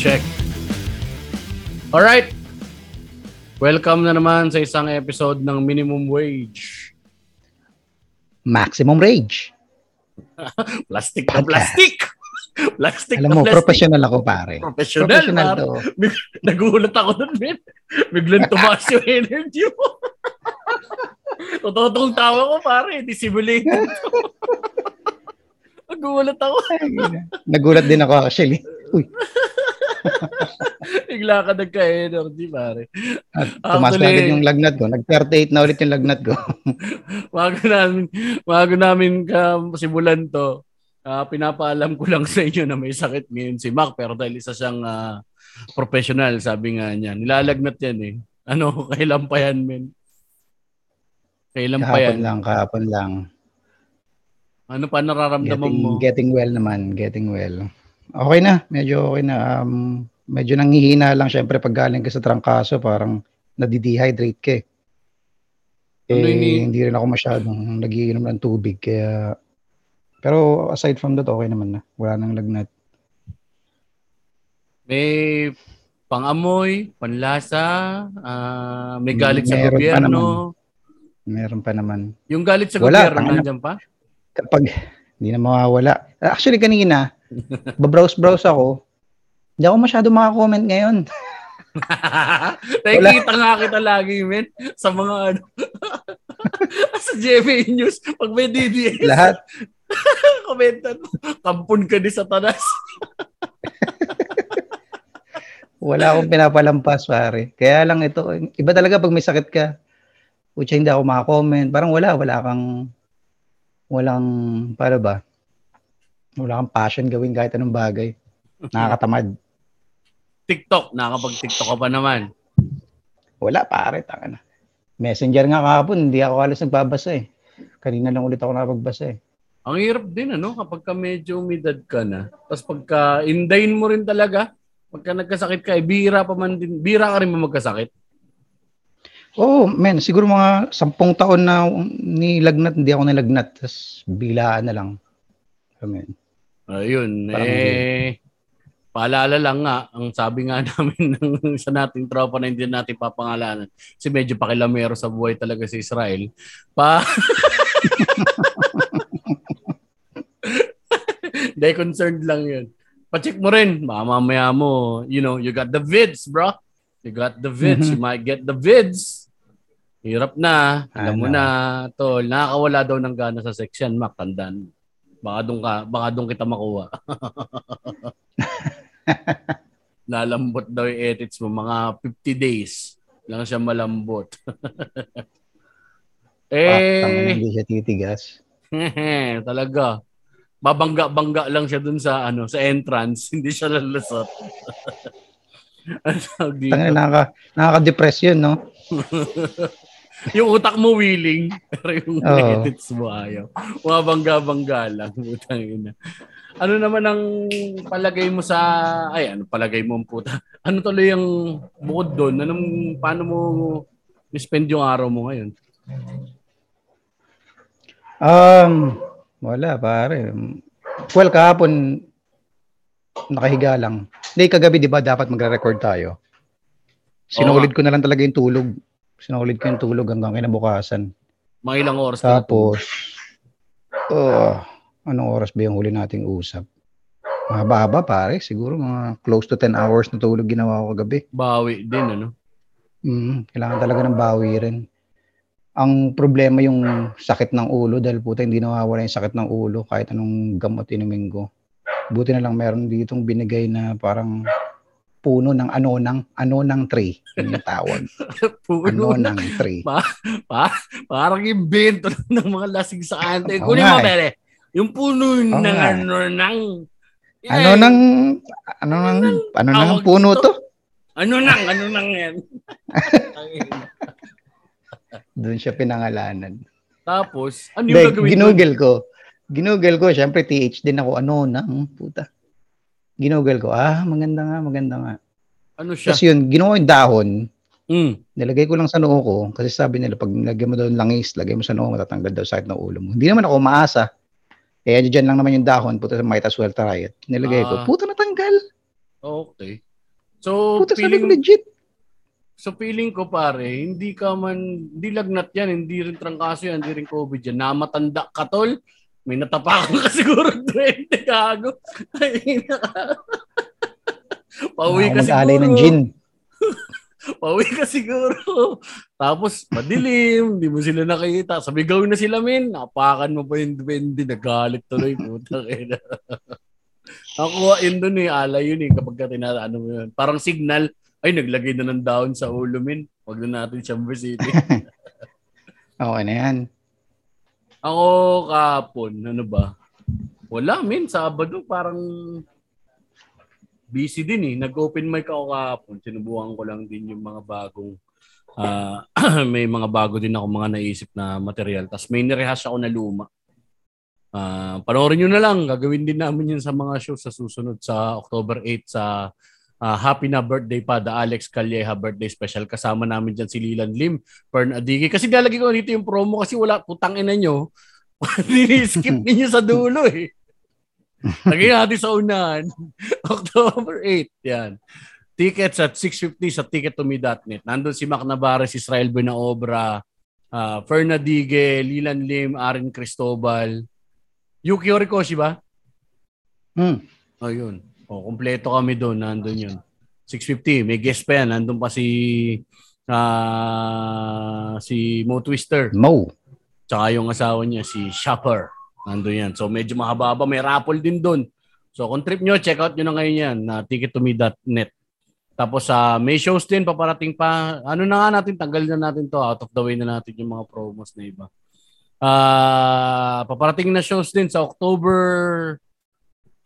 check. Alright. Welcome na naman sa isang episode ng Minimum Wage. Maximum Rage. Plastic na plastic! plastic Alam mo, plastic. professional ako pare. Professional, Professional pare. to. Nagulat ako dun, man. Biglang tumaas yung energy mo. Totoo tong tawa ko, pare. Di simulated. Nagulat ako. Nagulat din ako actually. Uy, Bigla ka nagka-energy, pare. at tumaas na agad yung lagnat ko. Nag-38 na ulit yung lagnat ko. Bago namin, bago namin ka simulan to, ah, pinapaalam ko lang sa inyo na may sakit ngayon si Mac pero dahil isa siyang ah, professional, sabi nga niya. Nilalagnat yan eh. Ano, kailan pa yan, men? Kailan pa yan? Kahapon lang, kahapon lang. Ano pa nararamdaman Getting, mo? getting well naman, getting well. Okay na, medyo okay na. Um, medyo nanghihina lang syempre pag galing ka sa trangkaso, parang nadidehydrate ka eh. Ano Eh, ini- hindi rin ako masyadong nagiinom ng tubig kaya pero aside from that okay naman na. Wala nang lagnat. May pangamoy, panlasa, ah, may galit sa Meron pa gobyerno. Meron pa naman. Yung galit sa Wala, gobyerno, nandiyan pa? kapag hindi na mawawala. Actually, kanina, babrowse-browse ako, hindi ako masyado makakomment ngayon. Nakikita nga kita lagi, men, sa mga ano, sa GMA News, pag may DDS, Lahat. komentan mo, kampun ka di sa tanas. Wala akong pinapalampas, pare. Kaya lang ito, iba talaga pag may sakit ka, Pucha, hindi ako makakomment. Parang wala, wala kang, walang, paano ba? Wala kang passion gawin kahit anong bagay. Nakakatamad. TikTok, nakakapag-TikTok ka pa naman. Wala, pare, tanga na. Messenger nga kahapon, hindi ako halos nagbabasa eh. Kanina lang ulit ako nakapagbasa eh. Ang hirap din, ano, kapag ka medyo umidad ka na. Tapos pagka indayin mo rin talaga, pagka nagkasakit ka, eh, bira pa man din, bira ka rin mo magkasakit. Oo, oh, men, siguro mga sampung taon na nilagnat, hindi ako nilagnat. Tapos bilaan na lang. Amen. Ayun, Parang eh, paalala lang nga, ang sabi nga namin ng sa nating tropa na hindi natin papangalanan, si medyo pakilamero sa buhay talaga si Israel. Pa... Hindi, concerned lang yun. Pacheck mo rin, baka mamaya mo, you know, you got the vids, bro. You got the vids, Mhm. you might get the vids. Hirap na, alam mo Ano? na, tol, nakakawala daw ng gana sa section, Mac, tandaan. mo. Baka doon ka, baka doon kita makuha. Lalambot daw yung edits mo, mga 50 days lang siya malambot. Eh, eh, hindi siya titigas. talaga. Babangga-bangga lang siya dun sa ano, sa entrance, hindi siya lalasot. ano? Tanga nakaka nakaka-depress 'yun, no? Yung utak mo willing, pero yung Oo. edits mo ayaw. Mga bangga-bangga lang. Putang ina. Ano naman ang palagay mo sa... Ay, ano palagay mo, puta? Ano tuloy yung bukod doon? Anong, paano mo spend yung araw mo ngayon? Um, wala pare. Well, kahapon nakahiga lang. Hindi kagabi 'di ba dapat magre-record tayo. Sinulit ko na lang talaga yung tulog. Sinulit ko yung tulog hanggang kinabukasan. Mga ilang oras natulog? Tapos oh, anong oras ba yung huli nating usap? Mahaba pare, siguro mga close to 10 hours na tulog ginawa ko kagabi. Bawi din, ano? Mm, kailangan talaga ng bawi rin. Ang problema yung sakit ng ulo dahil puta hindi nawawala yung sakit ng ulo kahit anong gamot inumin ko. Buti na lang meron ditong binigay na parang puno ng anonang anonang tree. Yun yung tawag. Puno na. Anonang tree. Pa, parang invento ng mga lasing sa kante. Oo Kunin mo, eh. pere. Yung puno ng nga eh. ano ng... Ano nang ano nang ano nang Tawag puno dito? to? Ano nang, ano nang yan? Doon siya pinangalanan. Tapos, ano yung Hindi, gagawin ginugel ko. Ginugel ko, syempre TH din ako, ano na, puta. Ginugel ko, ah, maganda nga, maganda nga. Ano siya? Tapos yun, ginawa yung dahon, Mm. nilagay ko lang sa noo ko, kasi sabi nila, pag nilagay mo daw ng langis, lagay mo sa noo, matatanggal daw sakit ng ulo mo. Hindi naman ako umaasa. Eh, dyan lang naman yung dahon, puta, might as well try it. Nilagay ko, Ah. puta natanggal. Okay. So, Puta, sabi ko feeling, legit. so feeling ko pare, hindi ka man, hindi lagnat yan, hindi rin trangkaso yan, hindi rin COVID yan. Namatanda ka tol, may natapakan ka siguro 20 gago. Ay, Pauwi ka Ako siguro. ng gin. Pauwi ka siguro. Tapos, madilim, hindi mo sila nakita. Sabi, gawin na sila, men. Napakan mo pa yung duwende. Nagalit tuloy. Puta kaya. Nakuha yun dun eh. Alay yun eh. Kapag ka tinata, ano mo yun. Parang signal. Ay, naglagay na ng down sa ulo, men. Huwag na natin siyang City. Okay na yan. Ako kahapon, ano ba? Wala, men. Sabado, parang busy din eh. Nag-open mic ako kahapon. Sinubukan ko lang din yung mga bagong ah, may mga bago din ako mga naisip na material. Tapos may nirehash ako na luma. Ah, panoorin nyo na lang. Gagawin din namin yun sa mga show sa susunod sa October 8 sa ah, Happy na birthday pa, the Alex Calleja birthday special. Kasama namin dyan si Lilan Lim, Fern Adigi. Kasi lalagay ko dito yung promo kasi wala, putang ina nyo. Dini-skip ninyo sa dulo eh. Lagay natin sa unahan. October 8. Yan. Tickets at 6.50 sa tickettome.net. Nandun si Mac Navarez, Israel Benaobra, uh, Fernadige, Lilan Lim, Aaron Cristobal, Yuki Horikoshi ba? Hmm. Oh, yun. O, kompleto kami doon. Nandun yun. 6.50. May guest pa yan. Nandun pa si ah, si Mo Twister. Mo. Tsaka yung asawa niya, si Shopper. Nandun yan. So medyo mahaba-haba. May raffle din doon. So kung trip nyo, check out nyo na ngayon yan na tickettome.net. Tapos sa may shows din, paparating pa. Ano na nga natin, tanggal na natin to. Out of the way na natin yung mga promos na iba. Ah, paparating na shows din sa October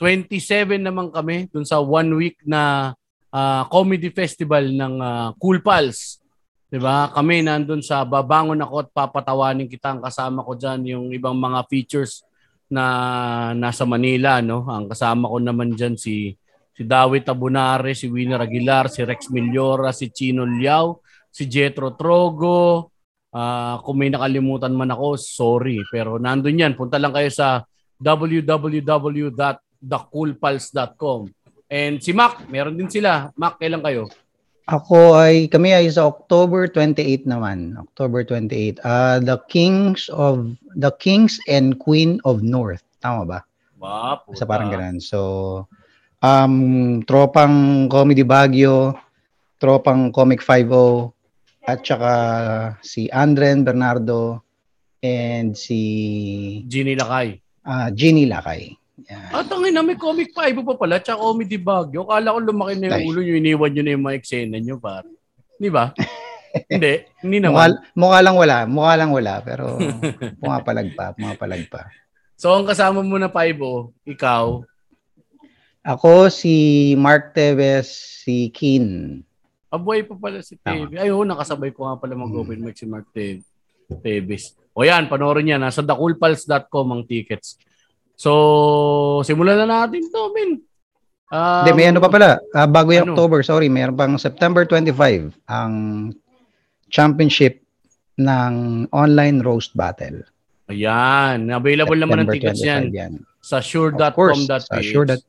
27 naman kami dun sa one week na ah, comedy festival ng ah, Cool Pals. 'Di ba? Kami nandun sa babangon ako at papatawanin kita ang kasama ko diyan yung ibang mga features na nasa Manila no. Ang kasama ko naman diyan si si David Abunare, si Winner Aguilar, si Rex Milyora, si Chino Liao, si Jetro Trogo. Ah, kung may nakalimutan man ako, sorry. Pero nandun yan. Punta lang kayo sa www.thecoolpulse.com. And si Mac, meron din sila. Mac, kailan kayo? Ako ay, kami ay sa October 28 naman. October 28. Ah, the Kings of, the Kings and Queen of North. Tama ba? Ba, puta. Sa parang ganun. So, um, tropang Comedy Baguio, tropang Comic 5 at saka si Andren Bernardo and si Ginny Lakay. ah, Ginny Lakay. Yan. At ang ina, may comic pa. Iba pa pala. Tsaka comedy Baguio. Kala ko lumaki na yung ulo nyo. Iniwan nyo na yung mga eksena nyo, par. Di ba? hindi. Hindi Mukha, naman. mukha lang wala, mukha lang wala, pero pumapalag pa, pumapalag pa. So, ang kasama mo na 5 ikaw, Ako si Mark Tevez, si Keen. Abuhay pa pala si. Tevez. Ay, oo, nakasabay ko nga pala mag-open mic si Mark Te- Tevez. O yan, panoorin niya. Nasa thecoolpals.com ang tickets. So, simulan na natin to, men. Um, Hindi, may ano pa pala, ah, bago yung ano? October, sorry, mayroon pang September 25, ang championship ng online roast battle. Ayan. Available naman ang September tickets yan 25 yan. sa sure.com.ph. sa sure that,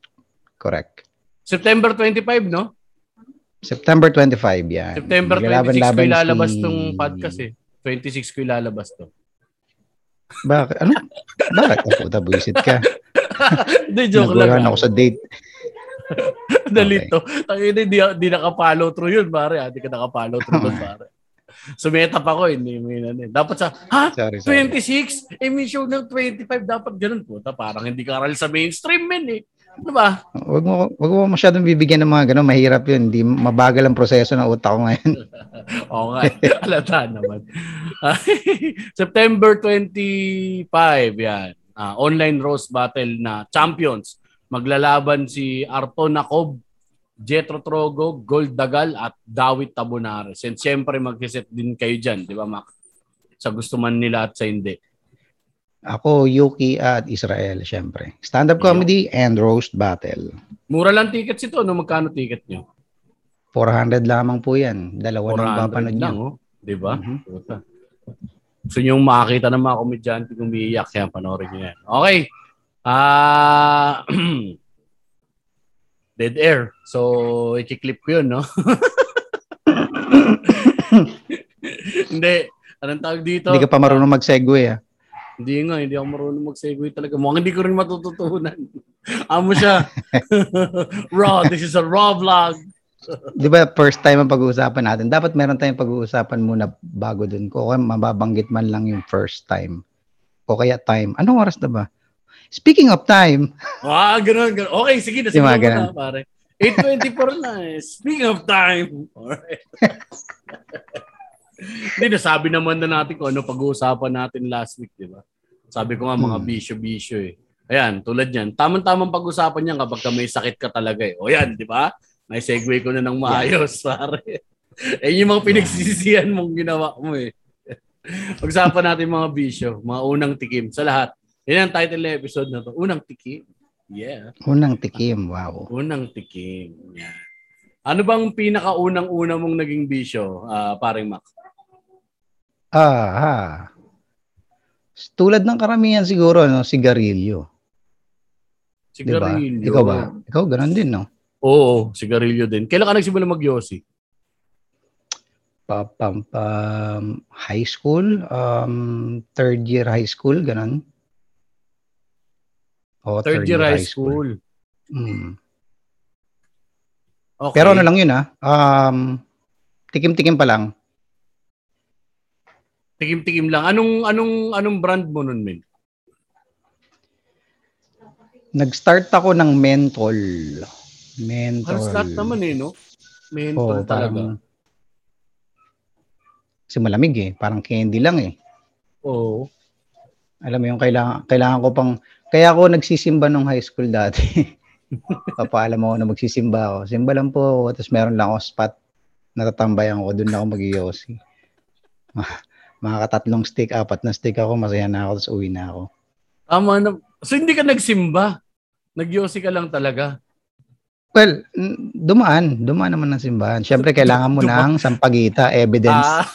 correct. September 25, no? September 25 yan. September 26 ko ilalabas si- tong podcast eh. 26 ko ilalabas to. Bakit? Ano? Bakit? Oh, puta, buisit ka. Hindi, joke lang. Nagulahan ako sa date. Dalito. Tangina, di, di nakapollow through yun, pare. ah. Di ka nakapollow through doon, pare. Sumeta pa ko, hindi mo yun. ano eh. Dapat sa, ha? Sorry, sorry. 26? Eh, may show ng 25. Dapat ganun po. Parang hindi ka aral sa mainstream, men eh. Ano ba? Wag mo wag mo masyadong bibigyan ng mga ganun, mahirap 'yun. Hindi mabagal ang proseso ng utak ko ngayon. Oo nga. eh. Alata naman. September 25, yan. Ah, online roast battle na champions. Maglalaban si Arton Nakob, Jetro Trogo, Gold Dagal at Dawit Tabunares. And siyempre magkiset din kayo dyan, di ba Mac? Sa gusto man nila at sa hindi. Ako, Yuki at Israel, syempre. Stand-up comedy and roast battle. Mura lang tickets ito, no? Magkano ticket nyo? 400 lamang po 'yan. Dalawa nang 400 papanood lang, niyo. oh. Di ba? Mhm. Puta. Gusto nyo makakita ng mga komedyante kung umiiyak, kaya panoorin nyo yan. Okay. Ah, dead air. So, i-clip ko yun, no? hindi. Anong tawag dito? Hindi ka pa marunong mag-segue ah. Hindi nga, hindi ako marunong mag-segue talaga. Mukhang hindi ko rin matututunan. Amo siya. raw, this is a raw vlog. Di ba first time ang pag-uusapan natin? Dapat meron tayong pag-uusapan muna bago dun. Kung kaya mababanggit man lang yung first time. O kaya time. Anong oras na ba? Speaking of time. Ah, ganun, ganun. Okay, sige na. Sige ganun? na, pare. 8.24 na eh. Speaking of time. Alright. Hindi, nasabi naman na natin kung ano pag-uusapan natin last week, di ba? Sabi ko nga mga Hmm. bisyo-bisyo eh. Ayan, tulad yan. Tamang-tamang pag-usapan niyan kapag ka may sakit ka talaga eh. O yan, di ba? May segue ko na ng maayos, pare. Eh, yung mga pinagsisisihan mong ginawa mo eh. Pag-usapan natin mga bisyo, mga unang tikim sa lahat. Yan ang title ng episode na to. Unang tikim. Yeah. Unang tikim. Wow. Unang tikim. Yan. Ano bang pinakaunang-una mong naging bisyo, ah paring Mac? Ah, ha. Tulad ng karamihan siguro, no, sigarilyo. Diba? Sigarilyo. Ikaw ba? Ikaw, ganun din, no? Oo, sigarilyo din. Kailan ka nagsimula mag-yosi? Pa, pam, pam, high school, um, third year high school, ganun. O, Third year high school. Mm. Okay. Pero ano lang yun, ah. Um, tikim-tikim pa lang. Tikim-tikim lang. Anong anong anong brand mo nun, men? Nag-start ako ng mentol. Mentol. Halos lahat naman eh, no? Oo, Menthol talaga. parang, kasi malamig eh. Parang candy lang eh. Oo. Alam mo yung kailangan, kailangan ko pang, kaya ako nagsisimba nung high school dati. Papaalam ako na magsisimba ako. Simba lang po ako, tapos meron lang ako spot. Natatambayan ko, doon ako mag-yosi. Makakatatlong stick, apat na stick ako, masaya na ako, tapos uwi na ako. Tama na. So hindi ka nagsimba? Nagyosi ka lang talaga? Well, dumaan. Dumaan naman ng simbahan. Siyempre, kailangan mo ng sampagita, evidence. Ah,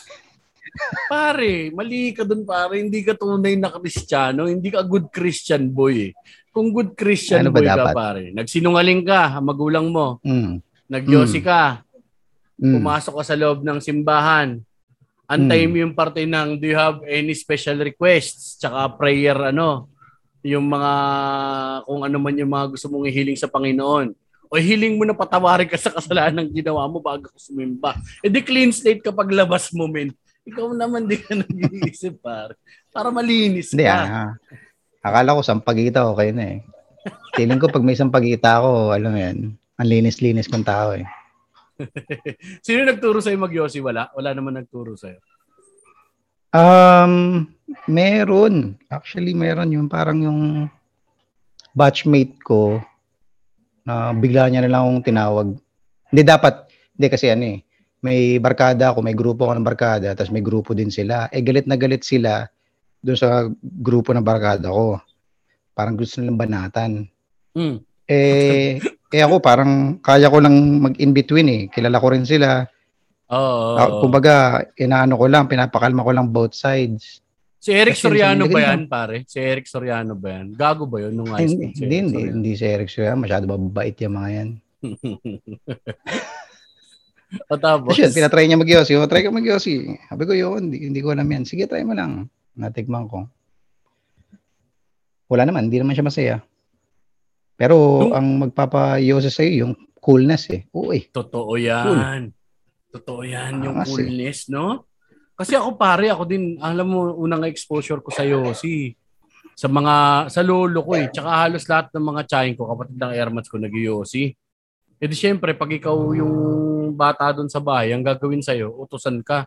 pare, mali ka dun pare. Hindi ka tunay na kristyano. Hindi ka good Christian boy eh. Kung good Christian Ano boy ka pare, nagsinungaling ka, ang magulang mo, Mm. nagyosi ka, Mm. pumasok ka sa loob ng simbahan, antay Hmm. mo yung parte ng do you have any special requests, tsaka prayer ano, yung mga kung ano man yung mga gusto mong ihiling sa Panginoon. O hiling mo na patawarin ka sa kasalanan ng ginawa mo bago ka sumimba. E di clean slate kapag labas mo, men. Ikaw naman di ka nag-iisip, pare. Para malinis Hindi ka. ah. Akala ko sampagita okay na eh. Feeling ko pag may sampagita ako, alam mo yan, ang linis-linis kong tao eh. Sino nagturo sa'yo mag-yosi? Wala? Wala naman nagturo sa'yo. Um, meron. Actually, meron yung parang yung batchmate ko na bigla niya na lang akong tinawag. Hindi dapat, hindi kasi ano eh, may barkada ako, may grupo ako ng barkada, tapos may grupo din sila. Eh, galit na galit sila doon sa grupo ng barkada ko. Parang gusto nilang banatan. Hmm. Eh, eh ako parang kaya ko lang mag-in-between eh. Kilala ko rin sila. Oo. Ah, kumbaga, inaano ko lang, pinapakalma ko lang both sides. Si Eric Kasi Soriano ba yan, pare? Si Eric Soriano ba yan? Gago ba yun nung high school? hindi, si hindi, si Eric Soriano. Masyado mababait yung mga yan. o tapos? Yun, pinatry niya mag-yosi. O, try ka mag-yosi. Sabi ko, yun, hindi, hindi ko alam yan. Sige, try mo lang. Natikman ko. Wala naman, hindi naman siya masaya. Pero Yung- ang magpapayosi sa'yo, yung coolness eh. Oo eh. Totoo yan. Totoo yan, yung Ah, coolness, no? Kasi ako pare, ako din, alam mo, unang exposure ko sa Yossi. Sa mga, sa lolo ko eh. Tsaka halos lahat ng mga tsahin ko, kapatid ng airmats ko, nag-Yossi. E di syempre, pag ikaw yung bata doon sa bahay, ang gagawin sa'yo, utusan ka.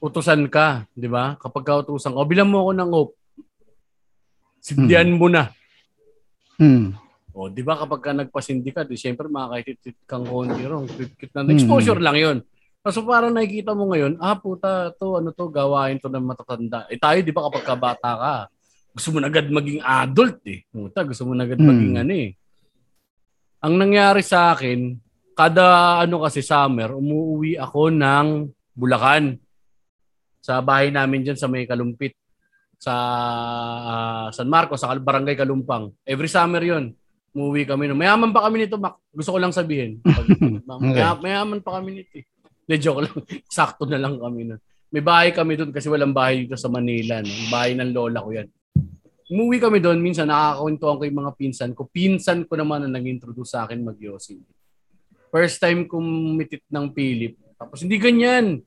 Utusan ka, di ba? Kapag ka utusan ka, bilang mo ako ng hope. Sindihan mo na. Hmm. O, di ba kapag ka nagpasindi ka, di syempre makakaitit kang konti ron. Cute na. Exposure lang yun. So parang nakikita mo ngayon, ah puta, to ano to, gawain to ng matatanda. Eh tayo, di ba kapag kabata ka, gusto mo na agad maging adult eh. Puta, gusto mo na agad Hmm. maging ano eh. Ang nangyari sa akin, kada ano kasi summer, umuwi ako ng Bulacan. Sa bahay namin dyan sa may Kalumpit. Sa ah, San Marcos, sa Barangay Kalumpang. Every summer yon Umuwi kami. No. Mayaman pa kami nito, Mac. Gusto ko lang sabihin. Pag, Maya- Mayaman pa kami nito. Eh. De, joke lang. Sakto na lang kami nun. May bahay kami doon kasi walang bahay dito sa Manila. No? Bahay ng lola ko yan. Umuwi kami doon. Minsan nakakakwentuhan ko yung mga pinsan ko. Pinsan ko naman na nag-introduce sa akin mag First time kong mitit ng Philip. Tapos hindi ganyan.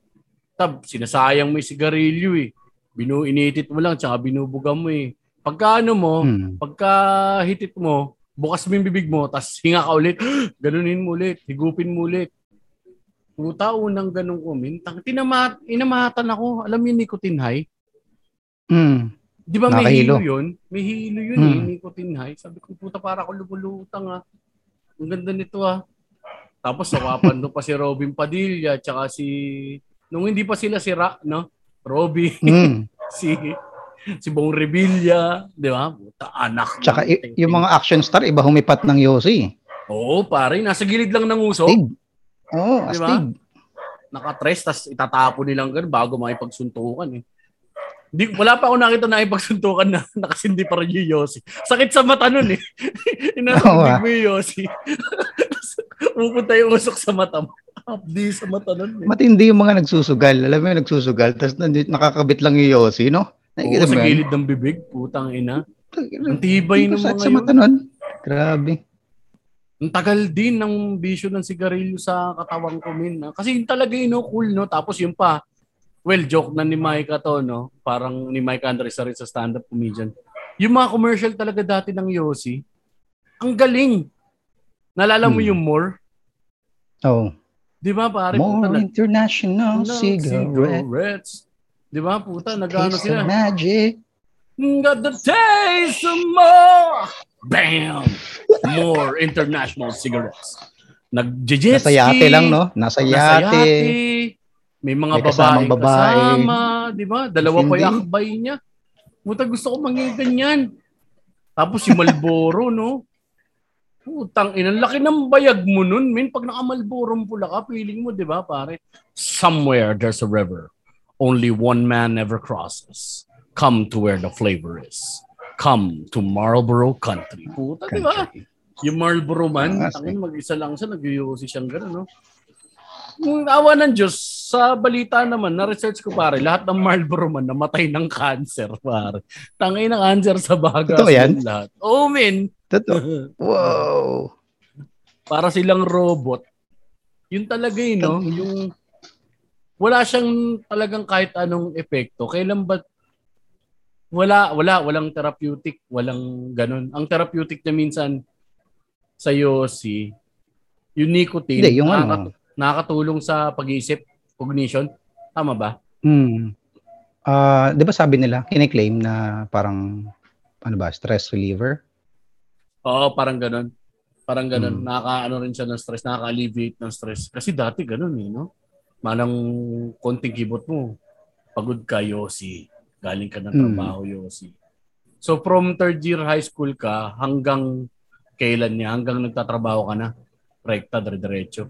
Tab, sinasayang mo yung sigarilyo eh. Binu initit mo lang, tsaka binubuga mo eh. Pagka ano mo, Hmm. pagka hitit mo, bukas mo yung bibig mo, tapos hinga ka ulit, ganunin mo ulit, higupin mo ulit. Puta, unang ganun kumin. Tang, tinama, inamatan ako. Alam mo yung nicotine high? Hmm. Di ba may Nakahilo. hilo yun? May hilo yun Hmm. eh, nicotine high. Sabi ko, puta, para ako lumulutang ah. Ang ganda nito ah. Tapos sawapan doon pa si Robin Padilla, tsaka si... Nung hindi pa sila sira, no? Robin, Hmm. si si Bong Revilla, di ba? Puta, anak. Tsaka ting- yung mga action star, iba humipat ng Yossi. Oo, pare. Nasa gilid lang ng uso. Astig. Oo, Di ba? astig. Nakatres, tas itatapo nilang ganun bago makipagsuntukan eh. Di, wala pa ako nakita na ipagsuntukan na nakasindi pa rin yung Yossi. Sakit sa mata nun eh. Inasundig ah. mo yung Yossi. Pupunta yung usok sa mata mo. Abdi sa mata nun eh. Matindi yung mga nagsusugal. Alam mo yung nagsusugal, tapos nakakabit lang yung Yossi, no? Oo, Nakikita mo sa gilid ng bibig. Putang ina. Ang tibay ng mga sa mata nun. Grabe. Ang tagal din ng bisyo ng sigarilyo sa katawang ko, min. Kasi yun talaga yun, no, cool, no? Tapos yun pa, well, joke na ni Micah to, no? Parang ni Micah Andres rin sa stand-up comedian. Yung mga commercial talaga dati ng Yossi, ang galing. Nalala mo Hmm. yung more? Oh. Di ba, pare? More puta, international nag- cigarette. cigarettes. Di ba, puta? Nag-ano sila? magic. Got the taste of more. Bam! More international cigarettes. Nag-jet Nasa yate lang, no? Nasa Nasa yate. May mga May babae, babae. kasama. Di ba? Dalawa pa yung akbay niya. Puta, gusto ko mangyay ganyan. Tapos si Malboro, no? Putang ina, laki ng bayag mo nun, min. Pag nakamalborong pula ka, feeling mo, di ba, pare? Somewhere there's a river. Only one man ever crosses. Come to where the flavor is. Come to Marlboro Country. Puta, di ba? Yung Marlboro man, Ah, tangin mag-isa lang siya, nag-yosi siyang gano'n, no? Yung awa ng Diyos, sa balita naman, na-research ko pare, lahat ng Marlboro man namatay ng cancer, pare. Tangay ng cancer sa bagas. Totoo yan? Lahat. Oh, men. Totoo. Wow. Para silang robot. Yun talaga yun, no? Yung wala siyang talagang kahit anong epekto. Kailan ba wala, wala, walang therapeutic, walang ganun. Ang therapeutic na minsan sa Yossi, yung nicotine, Hindi, yung ano. Nakakatulong sa pag-iisip, cognition. Tama ba? Hmm. Ah, 'di ba sabi nila, kiniklaim na parang ano ba, stress reliever? Oo, parang ganun. Parang ganun. Hmm. Nakaka-ano rin siya ng stress, nakaka-alleviate ng stress. Kasi dati ganun eh, no? Manang konting kibot mo, pagod ka, Yossi. Galing ka ng Hmm. trabaho, Yossi. So from third year high school ka hanggang kailan niya? Hanggang nagtatrabaho ka na? Rekta, dire-diretso.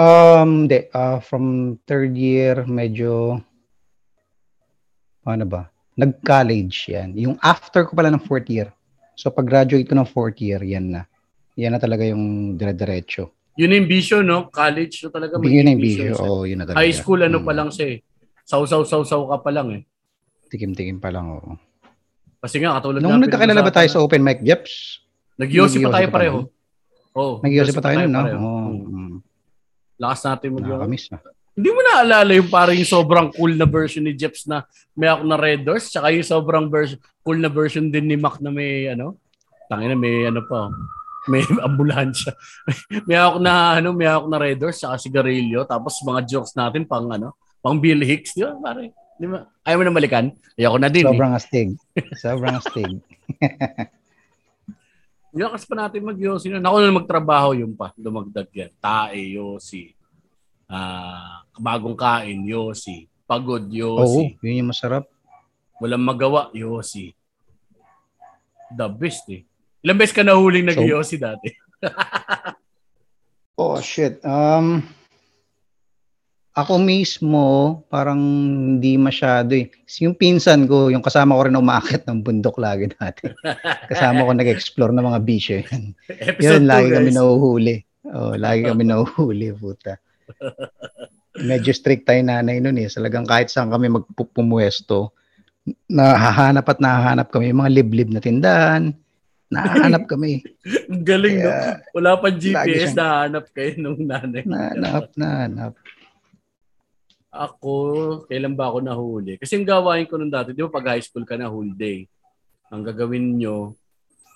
Um, hindi. Ah, from third year, medyo, ano ba? Nag-college yan. Yung after ko pala ng fourth year. So, pag-graduate ko ng fourth year, yan na. Yan na talaga yung dire-diretso. Yun yung vision, no? College, no talaga Yun yung siya. Oo, yun na talaga. High school, ano Mm. pa lang siya eh. Saw-saw-saw-saw ka pa lang eh. Tikim-tikim pa lang, oo. Kasi nga, katulad Nung nagkakilala ba tayo sa open mic, Jeps? na- Nag-yossi pa nag-yossi tayo pa pareho. Oo. Nag-iossi pa tayo no? Oo. Lakas natin mag Nakakamiss na. Hindi mo naalala yung parang yung sobrang cool na version ni Jeps na may ako na Red Doors, tsaka yung sobrang version, cool na version din ni Mac na may ano, tangina may ano pa, may ambulansya. may ako na ano, may ako na Red Doors, tsaka sigarilyo, tapos mga jokes natin pang ano, pang Bill Hicks, di ba? Pare, di ba? Ayaw mo na balikan? Ayoko na din. eh. Sobrang astig. Sobrang astig. Lakas pa natin mag-yosi na. Ako na magtrabaho yung pa. Dumagdag yan. Tae, yosi. Ah, bagong kain, yosi. Pagod, Oo, yosi. yun yung masarap. Walang magawa, yosi. The best eh. Ilang beses ka nahuling nag-yosi dati? Oh, shit. Um, Ako mismo, parang hindi masyado eh. Yung pinsan ko, yung kasama ko rin umakit ng bundok lagi dati. kasama ko nag-explore ng mga bisyo yan. Yun, lagi kami nahuhuli. Oh, lagi kami nahuhuli, puta. Medyo strict tayo nanay nun eh. Salagang kahit saan kami magpupumwesto, nahahanap at nahahanap kami yung mga liblib na tindahan. Nahanap kami. Galing, Kaya, no? Wala pa GPS, nahanap kayo nung nanay. Nahanap, nahanap. Ako, kailan ba ako nahuli? Kasi yung gawain ko nung dati, di ba pag high school ka na whole day, ang gagawin nyo,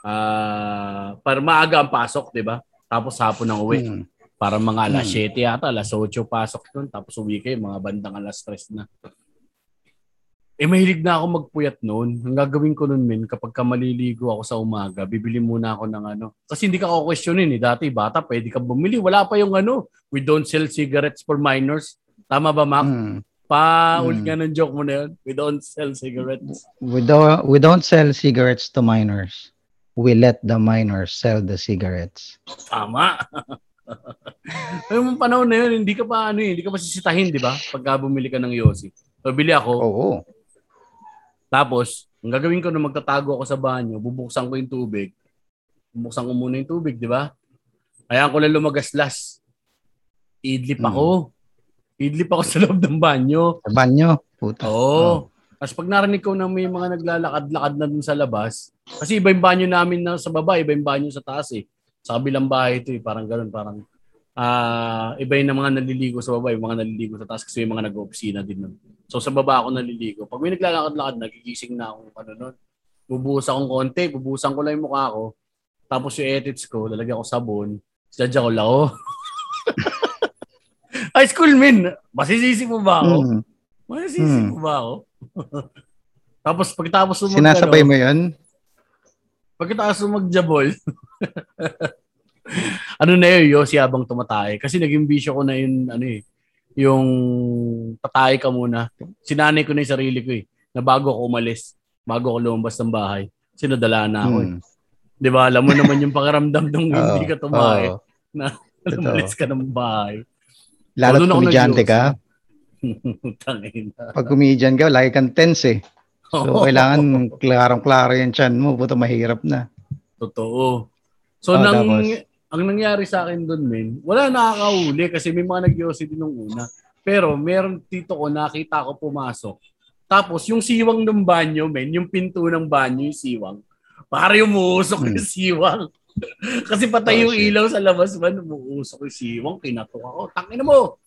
uh, para maaga ang pasok, di ba? Tapos hapon ang uwi. Hmm. Para mga alas hmm. 7 yata, alas 8 pasok nun. Tapos uwi kayo, mga bandang alas 3 na. Eh, mahilig na ako magpuyat noon. Ang gagawin ko noon, min, kapag ka maliligo ako sa umaga, bibili muna ako ng ano. Kasi hindi ka ako questionin eh. Dati, bata, pwede ka bumili. Wala pa yung ano, we don't sell cigarettes for minors. Tama ba, Mac? Mm. Pa-ulit mm. nga ng joke mo na yun. We don't sell cigarettes. We don't, we don't sell cigarettes to minors. We let the minors sell the cigarettes. Tama. yung panahon na yun, hindi ka pa ano eh, hindi ka pa sisitahin, di ba? Pagka bumili ka ng Yossi. So, bili ako. Oo. Tapos, ang gagawin ko na magtatago ako sa banyo, bubuksan ko yung tubig. Bubuksan ko muna yung tubig, di ba? Kaya ko lang lumagaslas. Idlip mm. Idlip ako sa loob ng banyo. Sa banyo? Puta. Oo. Oh. Tapos pag narinig ko na may mga naglalakad-lakad na dun sa labas, kasi iba yung banyo namin na sa baba, iba yung banyo sa taas eh. Sa kabilang bahay ito eh, parang ganun, parang uh, iba yung mga naliligo sa baba, yung mga naliligo sa taas kasi yung mga nag-opisina din nun. So sa baba ako naliligo. Pag may naglalakad-lakad, nagigising na akong ano nun. Bubuhos akong konti, bubuhusan ko lang yung mukha ko. Tapos yung edits ko, lalagyan ko sabon, sadya ko lao. High school, min. Masisisi mo ba ako? Mm. Masisisi mm. mo ba ako? Tapos pagkatapos mo Sinasabay ano, mo 'yan? Pagkatapos mo magjabol. ano na yun, Yossi habang tumatay. Kasi naging bisyo ko na yun, ano eh, yung tatay ka muna. Sinanay ko na yung sarili ko eh, na bago ako umalis, bago ako lumabas ng bahay, sinadala na ako hmm. eh. Di ba? Alam mo naman yung pakiramdam ng hindi ka tumahay oh. na umalis ka ng bahay. Lalo na komedyante ka. Pag comedian ka, lagi kang tense eh. So, oh. kailangan klarong-klaro yung chan mo. Puto, mahirap na. Totoo. So, oh, nang, tapos. ang nangyari sa akin doon, men, wala nakakahuli kasi may mga nag din nung una. Pero, meron dito ko, nakita ko pumasok. Tapos, yung siwang ng banyo, men, yung pinto ng banyo, yung siwang, para yung umuusok hmm. yung siwang. Kasi patay oh, yung shit. ilaw sa labas man, umuusok yung siwang, kinatok ako. Tangina mo!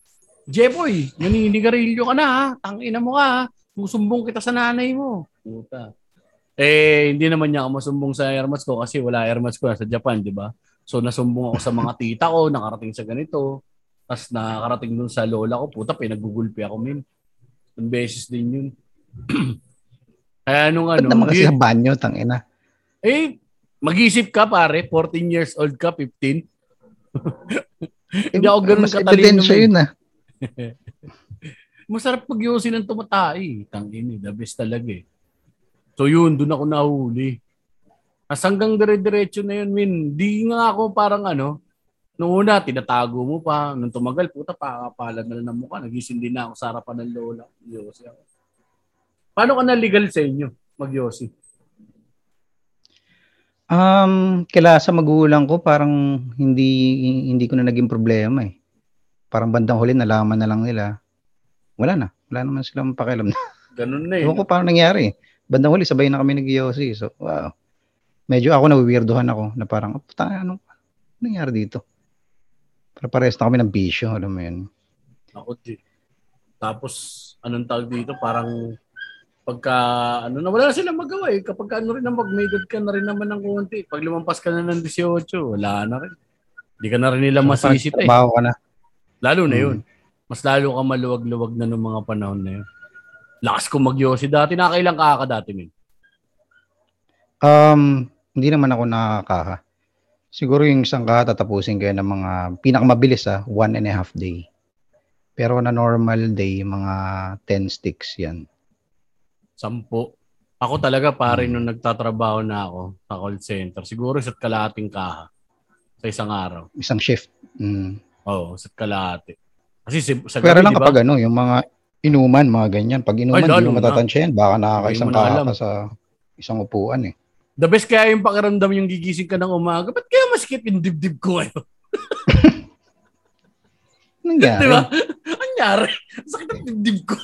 Jepoy, naninigarilyo ka na ha. Tangina mo ka ha. Susumbong kita sa nanay mo. Puta. Eh, hindi naman niya ako masumbong sa airmats ko kasi wala airmats ko sa Japan, di ba? So, nasumbong ako sa mga tita ko, nakarating sa ganito. Tapos nakarating dun sa lola ko, puta, pinagugulpi ako, min. Ang beses din yun. Kaya nung ano... Ba't naman kasi sa banyo, tangina? Eh, Mag-isip ka pare, 14 years old ka, 15. Hindi ako ganun katalino. Mas yun ah. Masarap pag yosin ng tumatay. Tangin eh, the best talaga eh. So yun, doon ako nahuli. As hanggang dire-diretso na yun, min. Di nga ako parang ano, Noong una, tinatago mo pa. Nung tumagal, puta, pakakapalan na lang ng mukha. Nagising din na ako sa harapan ng lola. Yosi ako. Paano ka na legal sa inyo, magyosi? Um, kila sa magulang ko parang hindi hindi ko na naging problema eh. Parang bandang huli nalaman na lang nila. Wala na. Wala naman silang pakialam na. Ganun na eh. Ewan ko paano nangyari. Bandang huli sabay na kami nag So, wow. Medyo ako nawiwirduhan ako na parang, oh, puta, ano, ano nangyari dito? Para pares na kami ng bisyo, alam mo yun. Ako din. Tapos, anong tawag dito? Parang pagka ano na wala na silang magawa eh. Kapag ano rin na mag ka na rin naman ng konti. Pag lumampas ka na ng 18 wala na rin. Hindi ka na rin nila masisip eh. ka na. Lalo na hmm. yun. Mas lalo ka maluwag-luwag na ng mga panahon na yun. Lakas ko magyosi. Dati nakailang kaka dati min? Um hindi naman ako nakakaka siguro yung isang kaka tatapusin kayo ng mga pinakamabilis ah one and a half day. Pero na normal day mga 10 sticks yan Sampo. Ako talaga pare hmm. nung nagtatrabaho na ako sa call center, siguro sa kalahating kaha sa isang araw. Isang shift. Mm. Oo, sa kalahati. Kasi si, sa Pero gabi, lang di ba? kapag ano, yung mga inuman, mga ganyan. Pag inuman, Ay, hindi mo matatansya yan. Baka nakakaisang alam. ka sa isang upuan eh. The best kaya yung pakiramdam yung gigising ka ng umaga. Ba't kaya masikip yung dibdib ko? Anong nangyari? Di ba? Anyari? Sakit ang dibdib ko.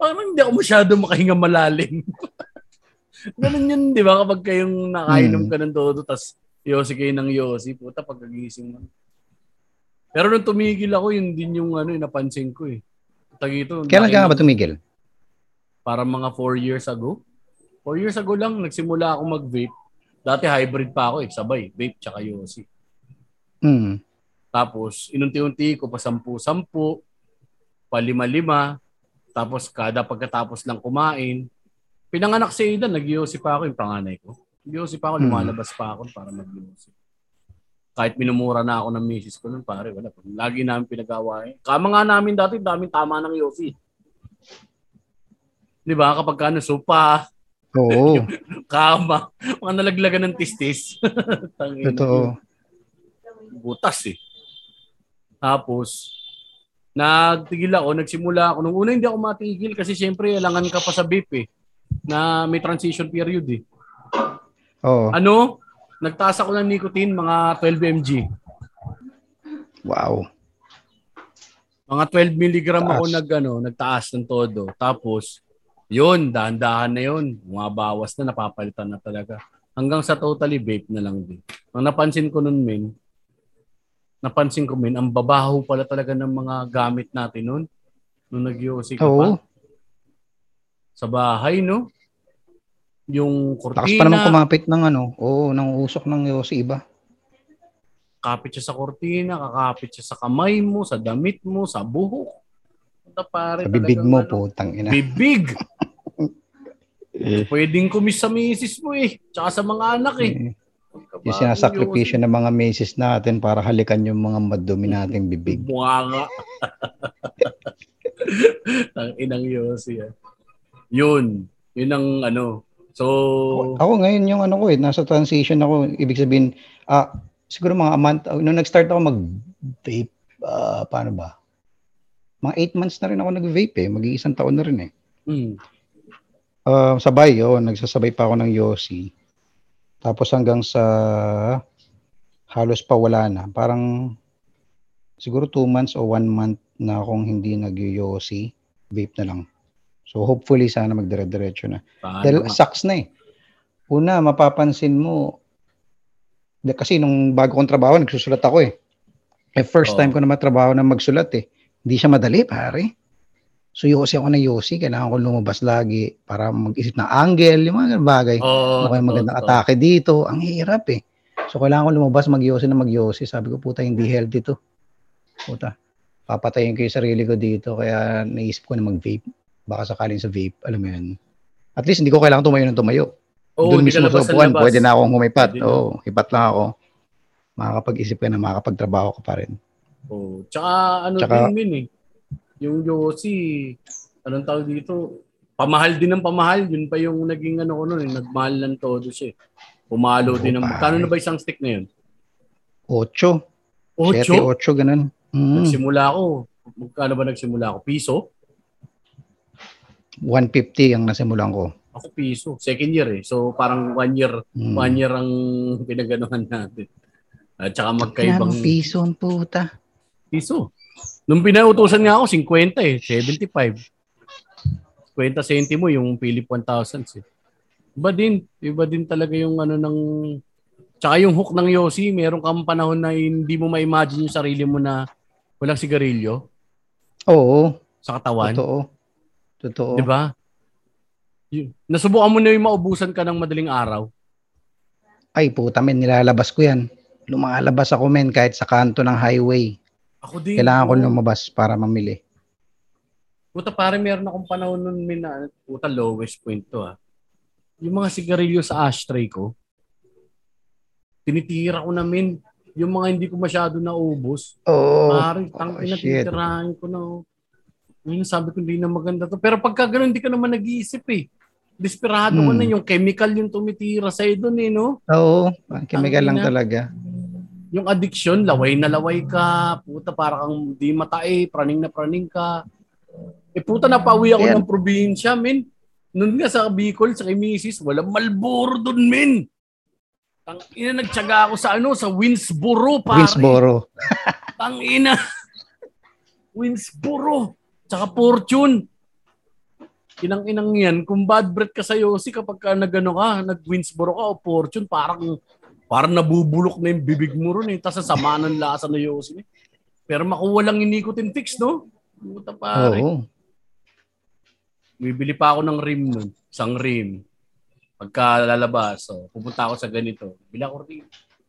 Parang hindi ako masyado makahinga malalim. Ganun yun, di ba? Kapag kayong nakainom Hmm. ka ng todo, tas yosi kayo ng yosi, puta, pagkagising mo. Pero nung tumigil ako, yun din yung ano, yung napansin ko eh. Tagito, Kailan ka nga ba tumigil? Para mga 4 years ago. 4 years ago lang, nagsimula ako mag-vape. Dati hybrid pa ako eh, sabay, vape tsaka yosi. Hmm. Tapos, inunti-unti ko pa sampu-sampu, pa lima-lima, tapos kada pagkatapos lang kumain. Pinanganak si Aidan, nag pa ako yung panganay ko. nag pa ako, Hmm. lumalabas pa ako para mag Kahit minumura na ako ng misis ko nun, pare, wala. Lagi namin pinag-awain. Kama nga namin dati, daming tama ng yosi. Di ba? Kapag ka ano, sopa, Oo. kama, mga nalaglagan ng tistis. Totoo. butas eh. Tapos, nagtigil ako, nagsimula ako. Nung una hindi ako matigil kasi syempre alangan ka pa sa vape eh. Na may transition period eh. Oo. Ano? Nagtaas ako ng nicotine, mga 12 mg. Wow. Mga 12 milligram ako nag, ano, nagtaas ng todo. Tapos, yun, dahan-dahan na yun. Bumabawas na, napapalitan na talaga. Hanggang sa totally vape na lang din. Ang napansin ko nun, men, napansin ko, men, ang babaho pala talaga ng mga gamit natin nun. Nung nag ka Oo. pa. Sa bahay, no? Yung Lakas pa naman kortina, kumapit ng ano. Oo, ng usok ng yosi iba. kapit siya sa kortina, kakapit siya sa kamay mo, sa damit mo, sa buhok. Punta pare, Sa bibig talagang mo, ano, putang ina. Bibig! Pwedeng kumis sa misis mo eh. Tsaka sa mga anak eh. Eh, Yung sinasakripisyo ng mga meses natin para halikan yung mga madumi nating bibig. Mukha nga. ang inang Yossi ah. Yun. Yun ang ano. So, Ako ngayon yung ano ko eh, nasa transition ako. Ibig sabihin, ah, siguro mga a month, nung nag-start ako mag-vape, ah, paano ba? Mga 8 months na rin ako nag-vape eh. Mag-iisang taon na rin eh. mm, Ah, sabay, oh, nagsasabay pa ako ng Yossi. Tapos hanggang sa halos pa wala na. Parang siguro 2 months o 1 month na akong hindi nag-Yossi. Vape na lang. So hopefully sana magdire-diretso na. paano Dahil sucks na eh. Una, mapapansin mo, kasi nung bago kong trabaho, nagsusulat ako eh. Eh, first Oo. time ko na matrabaho na magsulat eh. Hindi siya madali, pare. So, yosi ako na yosi. Kailangan ko lumabas lagi para mag-isip ng angle, yung mga bagay. Oo, ano kaya magandang totoo. atake dito. Ang hirap eh. So, kailangan ko lumabas mag-yosi na mag-yosi. Sabi ko, puta, hindi healthy to. Puta, papatayin ko yung sarili ko dito. Kaya naisip ko na mag-vape. Baka sakaling sa vape, alam mo yun. At least hindi ko kailangan tumayo ng tumayo. Oo, Doon hindi ka mismo sa labas ng upuan, labas. pwede na akong humipat. Pwede na. Oo, hipat lang ako. Makakapag-isip ka na, makakapagtrabaho ka pa rin. Oo. Tsaka ano Tsaka- din min eh. Yung Yossi, anong tawag dito? Pamahal din ng pamahal. Yun pa yung naging ano ko nun eh. Nagmahal ng todo siya eh. Pumalo Oo, din ng... Kano na ba isang stick na yun? Ocho. Ocho? Siyete, ocho, ganun. Mm, Nagsimula ako. Magkano ba nagsimula ako? Piso? 150 ang nasimulan ko. Ako piso. Second year eh. So parang one year, Mm. one year ang pinaganuhan natin. At saka magkaibang Kailangan piso ang puta. piso. Nung pinautusan nga ako, 50 eh. 75. 50 centimo yung Philip 1000 eh. Iba din. Iba din talaga yung ano ng... Tsaka yung hook ng Yossi, meron kang panahon na hindi mo ma-imagine yung sarili mo na walang sigarilyo Oo, sa katawan. totoo. Totoo. Di ba? Nasubukan mo na yung maubusan ka ng madaling araw. Ay, puta men, nilalabas ko yan. Lumalabas ako men kahit sa kanto ng highway. Ako din. Kailangan ko lumabas para mamili. Puta pare, meron akong panahon nun min na, puta lowest point to ah. Yung mga sigarilyo sa ashtray ko, tinitira ko na min. Yung mga hindi ko masyado naubos. Oo. Pare, tang oh, tinitirahan ko na. oh. Ngayon sabi ko, hindi na maganda to. Pero pagka ganun, hindi ka naman nag-iisip eh. Desperado ko Hmm. na yung chemical yung tumitira sa'yo dun eh, no? Oo, chemical lang talaga. Yung addiction, laway na laway ka, puta para kang di matae, praning na praning ka. Eh puta napauwi ako Yan. ng probinsya, men. Noon nga sa Bicol, sa Mrs., walang Malboro doon, men. Tang ina nagtiyaga ako sa ano, sa Winsboro, pare. Winsboro. Tang ina. Winsboro. Tsaka Fortune. Inang inang yan. Kung bad breath ka sa Yossi kapag ka nagano ka, nag-Winsboro ka o Fortune, parang parang nabubulok na yung bibig mo ron eh. Tapos sama ng lasa na Yossi. Eh. Pero makuha lang yung nicotine fix, no? Puta pare. Oo. Bibili pa ako ng rim nun. Isang rim. Pagka lalabas, so, pupunta ako sa ganito. Bila ko rin.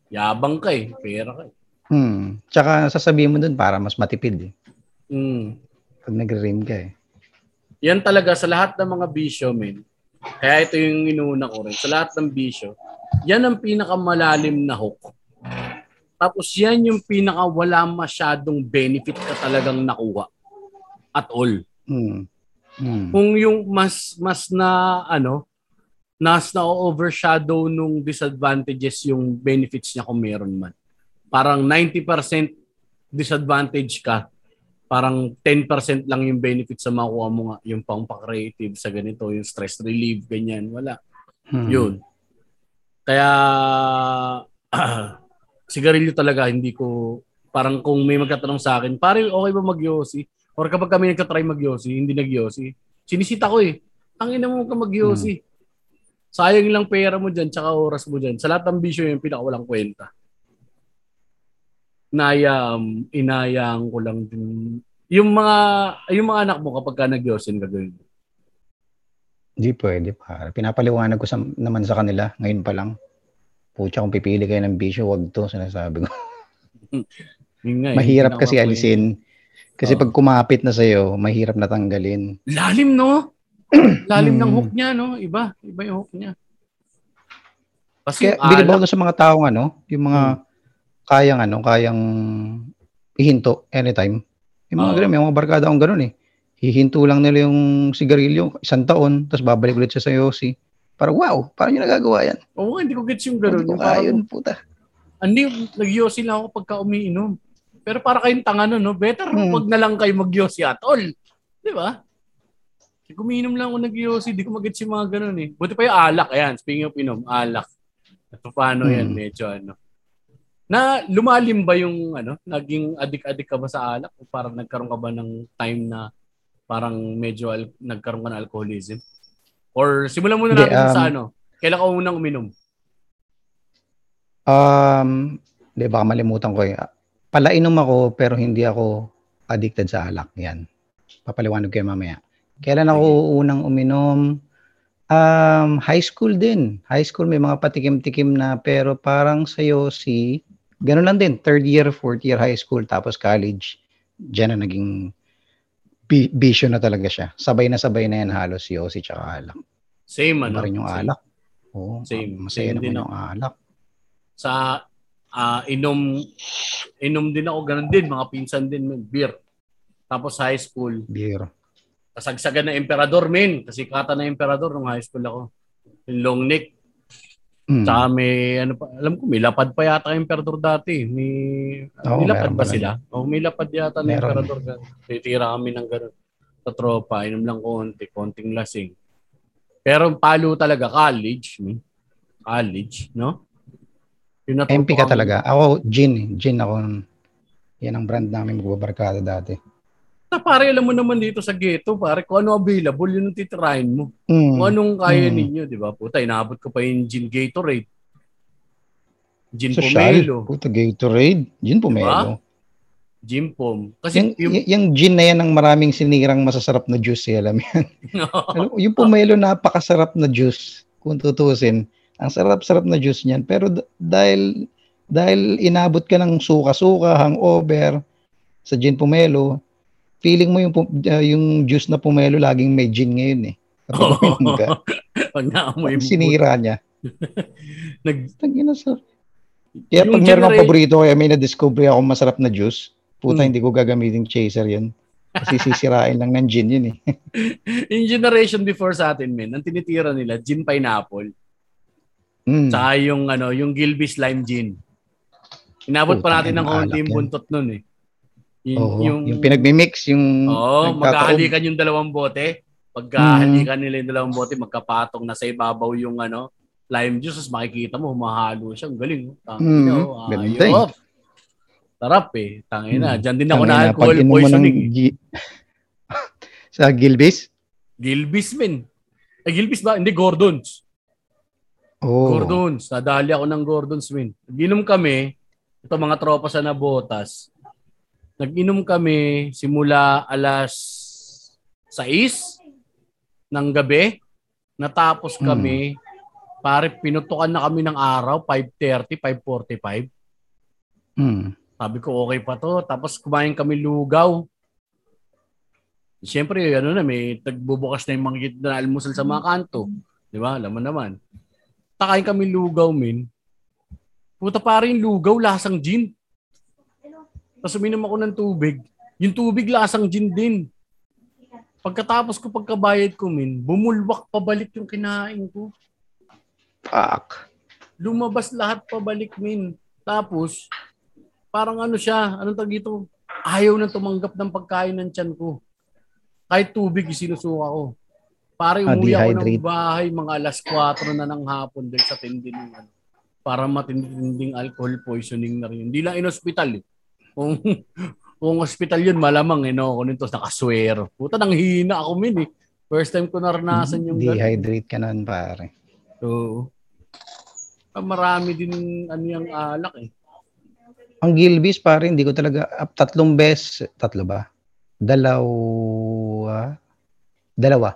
Yabang ka eh. Pera ka eh. Hmm. Tsaka sasabihin mo dun para mas matipid eh. Mm. Pag nagre-rim ka eh. Yan talaga sa lahat ng mga bisyo, men. Kaya ito yung inuuna ko rin. Sa lahat ng bisyo, yan ang pinakamalalim na hook. Tapos yan yung pinaka wala masyadong benefit ka talagang nakuha. At all. Hmm. Hmm. Kung yung mas mas na ano, nas na overshadow nung disadvantages yung benefits niya kung meron man. Parang 90% disadvantage ka. Parang 10% lang yung benefits sa makuha mo nga. Yung pang creative sa ganito, yung stress relief, ganyan. Wala. Hmm. Yun. Kaya, sigarilyo talaga, hindi ko, parang kung may magkatanong sa akin, pare, okay ba magyosi? Or kapag kami nagka-try magyosi, hindi nagyosi, sinisita ko eh. Ang ina mo ka magyosi. Sayang lang pera mo dyan, tsaka oras mo dyan. Sa lahat ng bisyo yung pinakawalang kwenta. Inayam, inayang ko lang din. Yung mga, yung mga anak mo kapag ka nagyosin gagawin mo. Hindi pwede pa. Pinapaliwanag ko sa, naman sa kanila ngayon pa lang. Pucha, kung pipili kayo ng bisyo, wag to, sinasabi ko. Nga, eh, mahirap yung kasi alisin. Kasi Oo. pag kumapit na sa'yo, mahirap na tanggalin. Lalim, no? Lalim ng Hmm. hook niya, no? Iba. Iba yung hook niya. Kasi Kaya yung alak, dun sa mga taong ano, yung mga Hmm. kayang ano, kayang ihinto anytime. Yung mga Oo. ganun, may mga barkada akong ganun eh. Hihinto lang nila yung sigarilyo isang taon, tapos babalik ulit siya sa Yossi. Parang wow, paano nyo nagagawa yan? oo, hindi ko gets yung Hindi gano'n. ko Yung kaya yun, puta. hindi, nagyosi lang ako pagka umiinom. Pero para kayong tanga nun, no? Better Hmm. wag na lang kayo magyosi at all. Di ba? Kung umiinom lang ako nagyosi, di ko magets yung mga ganun eh. Buti pa yung alak. Ayan, speaking of inom, alak. At paano yan, Hmm. medyo ano. Na lumalim ba yung ano, naging adik-adik ka ba sa alak o parang nagkaroon ka ba ng time na parang medyo al- nagkaroon ka ng alcoholism? Or simulan muna natin sa um, ano, kailan ka unang uminom? Um, di baka malimutan ko eh. Palainom ako pero hindi ako addicted sa alak. Yan. Papaliwanag yan mamaya. Kailan ako unang uminom? Um, high school din. High school may mga patikim-tikim na pero parang sa si ganun lang din. Third year, fourth year high school tapos college. Diyan na naging bisyo na talaga siya. Sabay na sabay na yan halos yosi tsaka alak. Same Ano rin yung Same. alak. Oo, Same. masaya Same din naman yung alak. sa ah, inom inom din ako ganun din mga pinsan din men beer tapos high school Beer. kasagsagan na emperador men kasi kata na emperador nung high school ako yung long neck Mm. tsaka may ano pa alam ko may lapad pa yata yung emperador dati may, Oo, may lapad pala. sila o may lapad yata na emperador titira kami ng ganun sa tropa inom lang konti konting lasing pero palo talaga college men. college no Yung MP ka kami- talaga. Ako, gin. eh. Gin ako. Yan ang brand namin magbabarkada dati. Na pare, alam mo naman dito sa ghetto, pare, kung ano available, yun ang titirahin mo. Mm. Kung anong kaya Mm. ninyo, di ba? Puta, inabot ko pa yung gin Gatorade. Gin Social. Pomelo. Puta, Gatorade. Gin pomelo. Gin Pom. Kasi Yung, yung... yung gin na yan ang maraming sinirang masasarap na juice. Eh, alam yan. Mo, yung pomelo, napakasarap na juice. Kung tutusin. Ang sarap-sarap na juice niyan. Pero dahil dahil inabot ka ng suka-suka, hangover sa gin pomelo, feeling mo yung, uh, yung juice na pomelo laging may gin ngayon eh. Kapag uminom ka. Pag naamoy mo. Sinira niya. Nag, Tangina sa... Kaya pag meron akong generate- paborito, kaya may na-discover ako masarap na juice, puta, Hmm. hindi ko gagamitin chaser yun. Kasi sisirain lang ng gin yun eh. yung generation before sa atin, men, ang tinitira nila, gin pineapple. Mm. Tsaka yung, ano, yung Gilbey's Lime Gin. Inabot pa Putang natin ng ina, konti alak yung yan. buntot nun eh. Yung, Oo, yung, yung pinagmi-mix, yung Oo, nagkataob. magkahalikan yung dalawang bote. Pagkahalikan nila yung dalawang bote, magkapatong na sa ibabaw yung ano, lime juice, makikita mo, humahalo siya. Ang galing. oh. Tangina, Mm, oh, ganda ayop. Sarap eh. Tangina. Mm. Diyan din ako na Tangina, alcohol pag inom mo ng poisoning. eh. G- sa Gilbis? Gilbis, men. Eh, Gilbis ba? Hindi, Gordons. Oh. Gordons. Nadali ako ng Gordons, men. Nag-inom kami, ito mga tropa sa Nabotas. Nag-inom kami simula alas 6 ng gabi. Natapos Hmm. kami, pare, pinutukan na kami ng araw, 5.30, 5.45. Hmm. Sabi ko, okay pa to. Tapos kumain kami lugaw. Siyempre, ano na, may tagbubukas na yung mga na almusal sa mga kanto. Di ba? Alam mo naman. Takain kami lugaw, min. Puta pa rin lugaw, lasang gin. Tapos uminom ako ng tubig. Yung tubig, lasang gin din. Pagkatapos ko pagkabayad ko, min, bumulwak pabalik yung kinain ko. Fuck. lumabas lahat pabalik min. Tapos, parang ano siya, anong tag dito? Ayaw na tumanggap ng pagkain ng tiyan ko. Kahit tubig, sinusuka ko. Pare, Ah, umuwi ako ng bahay mga alas 4 na ng hapon dahil sa tindi ng ano. Para matinding alcohol poisoning na rin. Hindi lang in hospital eh. Kung, kung hospital yun, malamang eh, no? Kung nito nakaswear. Puta, nang hina ako min eh. First time ko naranasan yung ganun. Dehydrate ka nun, pare. Oo. Ah, marami din ano yung alak eh. Ang Gilbis, pare, hindi ko talaga, ah, tatlong beses, tatlo ba? Dalawa, dalawa.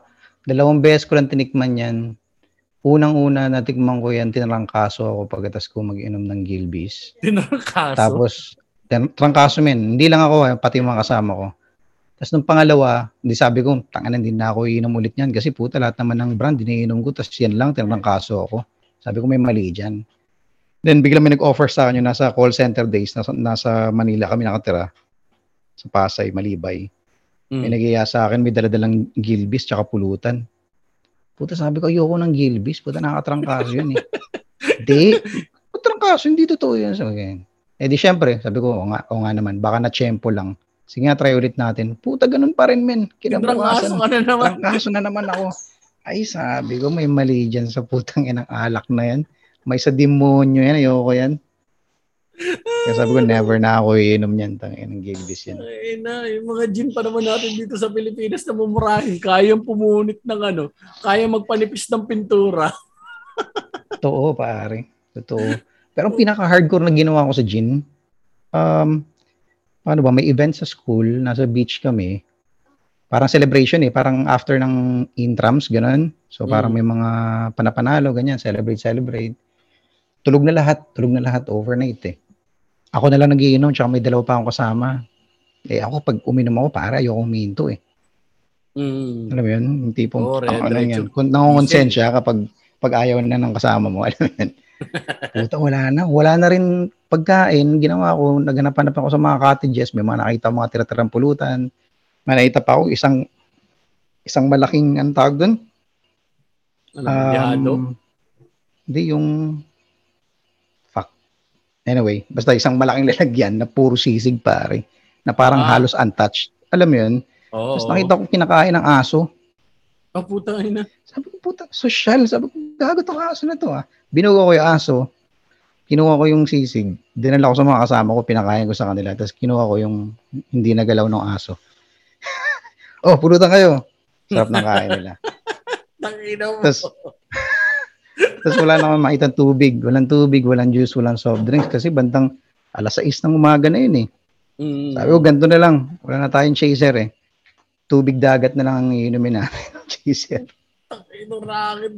Dalawang beses ko lang tinikman yan. Unang-una natikman ko yan, tinarangkaso ako pagkatas ko mag-inom ng Gilbis. Tinarkaso. Tapos, trangkaso men, hindi lang ako, eh, pati yung mga kasama ko. Tapos nung pangalawa, hindi sabi ko, tangan hindi na ako iinom ulit yan kasi puta lahat naman ng brand iniinom ko tapos yan lang tinrangkaso ako. Sabi ko may mali dyan. Then bigla may nag-offer sa akin yung nasa call center days, nasa, nasa Manila kami nakatira. Sa Pasay, Malibay. May Mm. nagiya sa akin, may daladalang gilbis tsaka pulutan. Puta, sabi ko, ayoko ng gilbis. Puta, nakatrangkaso yun eh. Hindi. Trangkaso, hindi totoo yun. Okay. Eh di syempre, sabi ko, o nga, o nga naman, baka na tiyempo lang. Sige nga, try ulit natin. Puta, ganun pa rin, men. Kinabukasan, ka na naman. trangkaso na naman ako. Ay, sabi ko, may mali dyan sa putang inang alak na yan. May sa demonyo yan, ayoko yan. Kaya sabi ko, never na ako iinom yan. Tangin ng gilbis yan. Ay na, yung mga gin pa naman natin dito sa Pilipinas na mumurahin. Kayang pumunit ng ano, kaya magpanipis ng pintura. Totoo, pare. Totoo. Pero ang pinaka-hardcore na ginawa ko sa gin, um, paano ba, may event sa school, nasa beach kami, parang celebration eh, parang after ng intrams, ganun. So parang Mm. may mga panapanalo, ganyan, celebrate, celebrate. Tulog na lahat, tulog na lahat overnight eh. Ako na lang nagiinom, tsaka may dalawa pa akong kasama. Eh ako, pag uminom ako, para ayoko huminto eh. Mm. Alam mo yun? Yung tipong, Oo, ang ano diretso. yan. Kung nangongonsensya kapag pag ayaw na ng kasama mo, alam mo yun. Puta, wala na. Wala na rin pagkain. Ginawa ko, naghanap-hanap ako sa mga cottages. May mga nakita mga tira-tirang pulutan. May nakita pa ako isang isang malaking, ang tawag doon? Ano, um, Hindi, yung fuck. Anyway, basta isang malaking lalagyan na puro sisig pare. Na parang Ah. halos untouched. Alam mo yun? Oo. Tapos nakita ko kinakain ng aso. Oh, puta ina. Sabi ko, puta, social. Sabi ko, gago tong aso na to ah. Binuga ko yung aso. Kinuha ko yung sisig. Dinala ko sa mga kasama ko, pinakain ko sa kanila. Tapos kinuha ko yung hindi nagalaw ng aso. oh, pulutan kayo. Sarap ng kain nila. Tapos, tapos wala naman makita tubig. Walang tubig, walang juice, walang soft drinks. Kasi bandang alas 6 ng umaga na yun eh. Mm. Sabi ko, ganito na lang. Wala na tayong chaser eh. Tubig dagat na lang ang iinumin namin. chaser.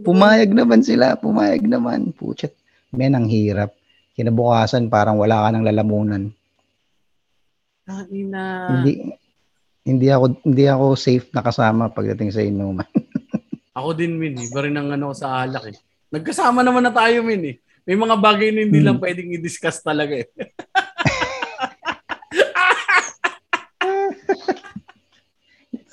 Pumayag naman sila, pumayag naman. Puchat, men, ang hirap. Kinabukasan, parang wala ka ng lalamunan. Tangina. Hindi, hindi ako, hindi ako safe na kasama pagdating sa inuman. Ako din, Min. Iba rin ang ano sa alak eh. Nagkasama naman na tayo, Min eh. May mga bagay na hindi Hmm. lang pwedeng i-discuss talaga eh.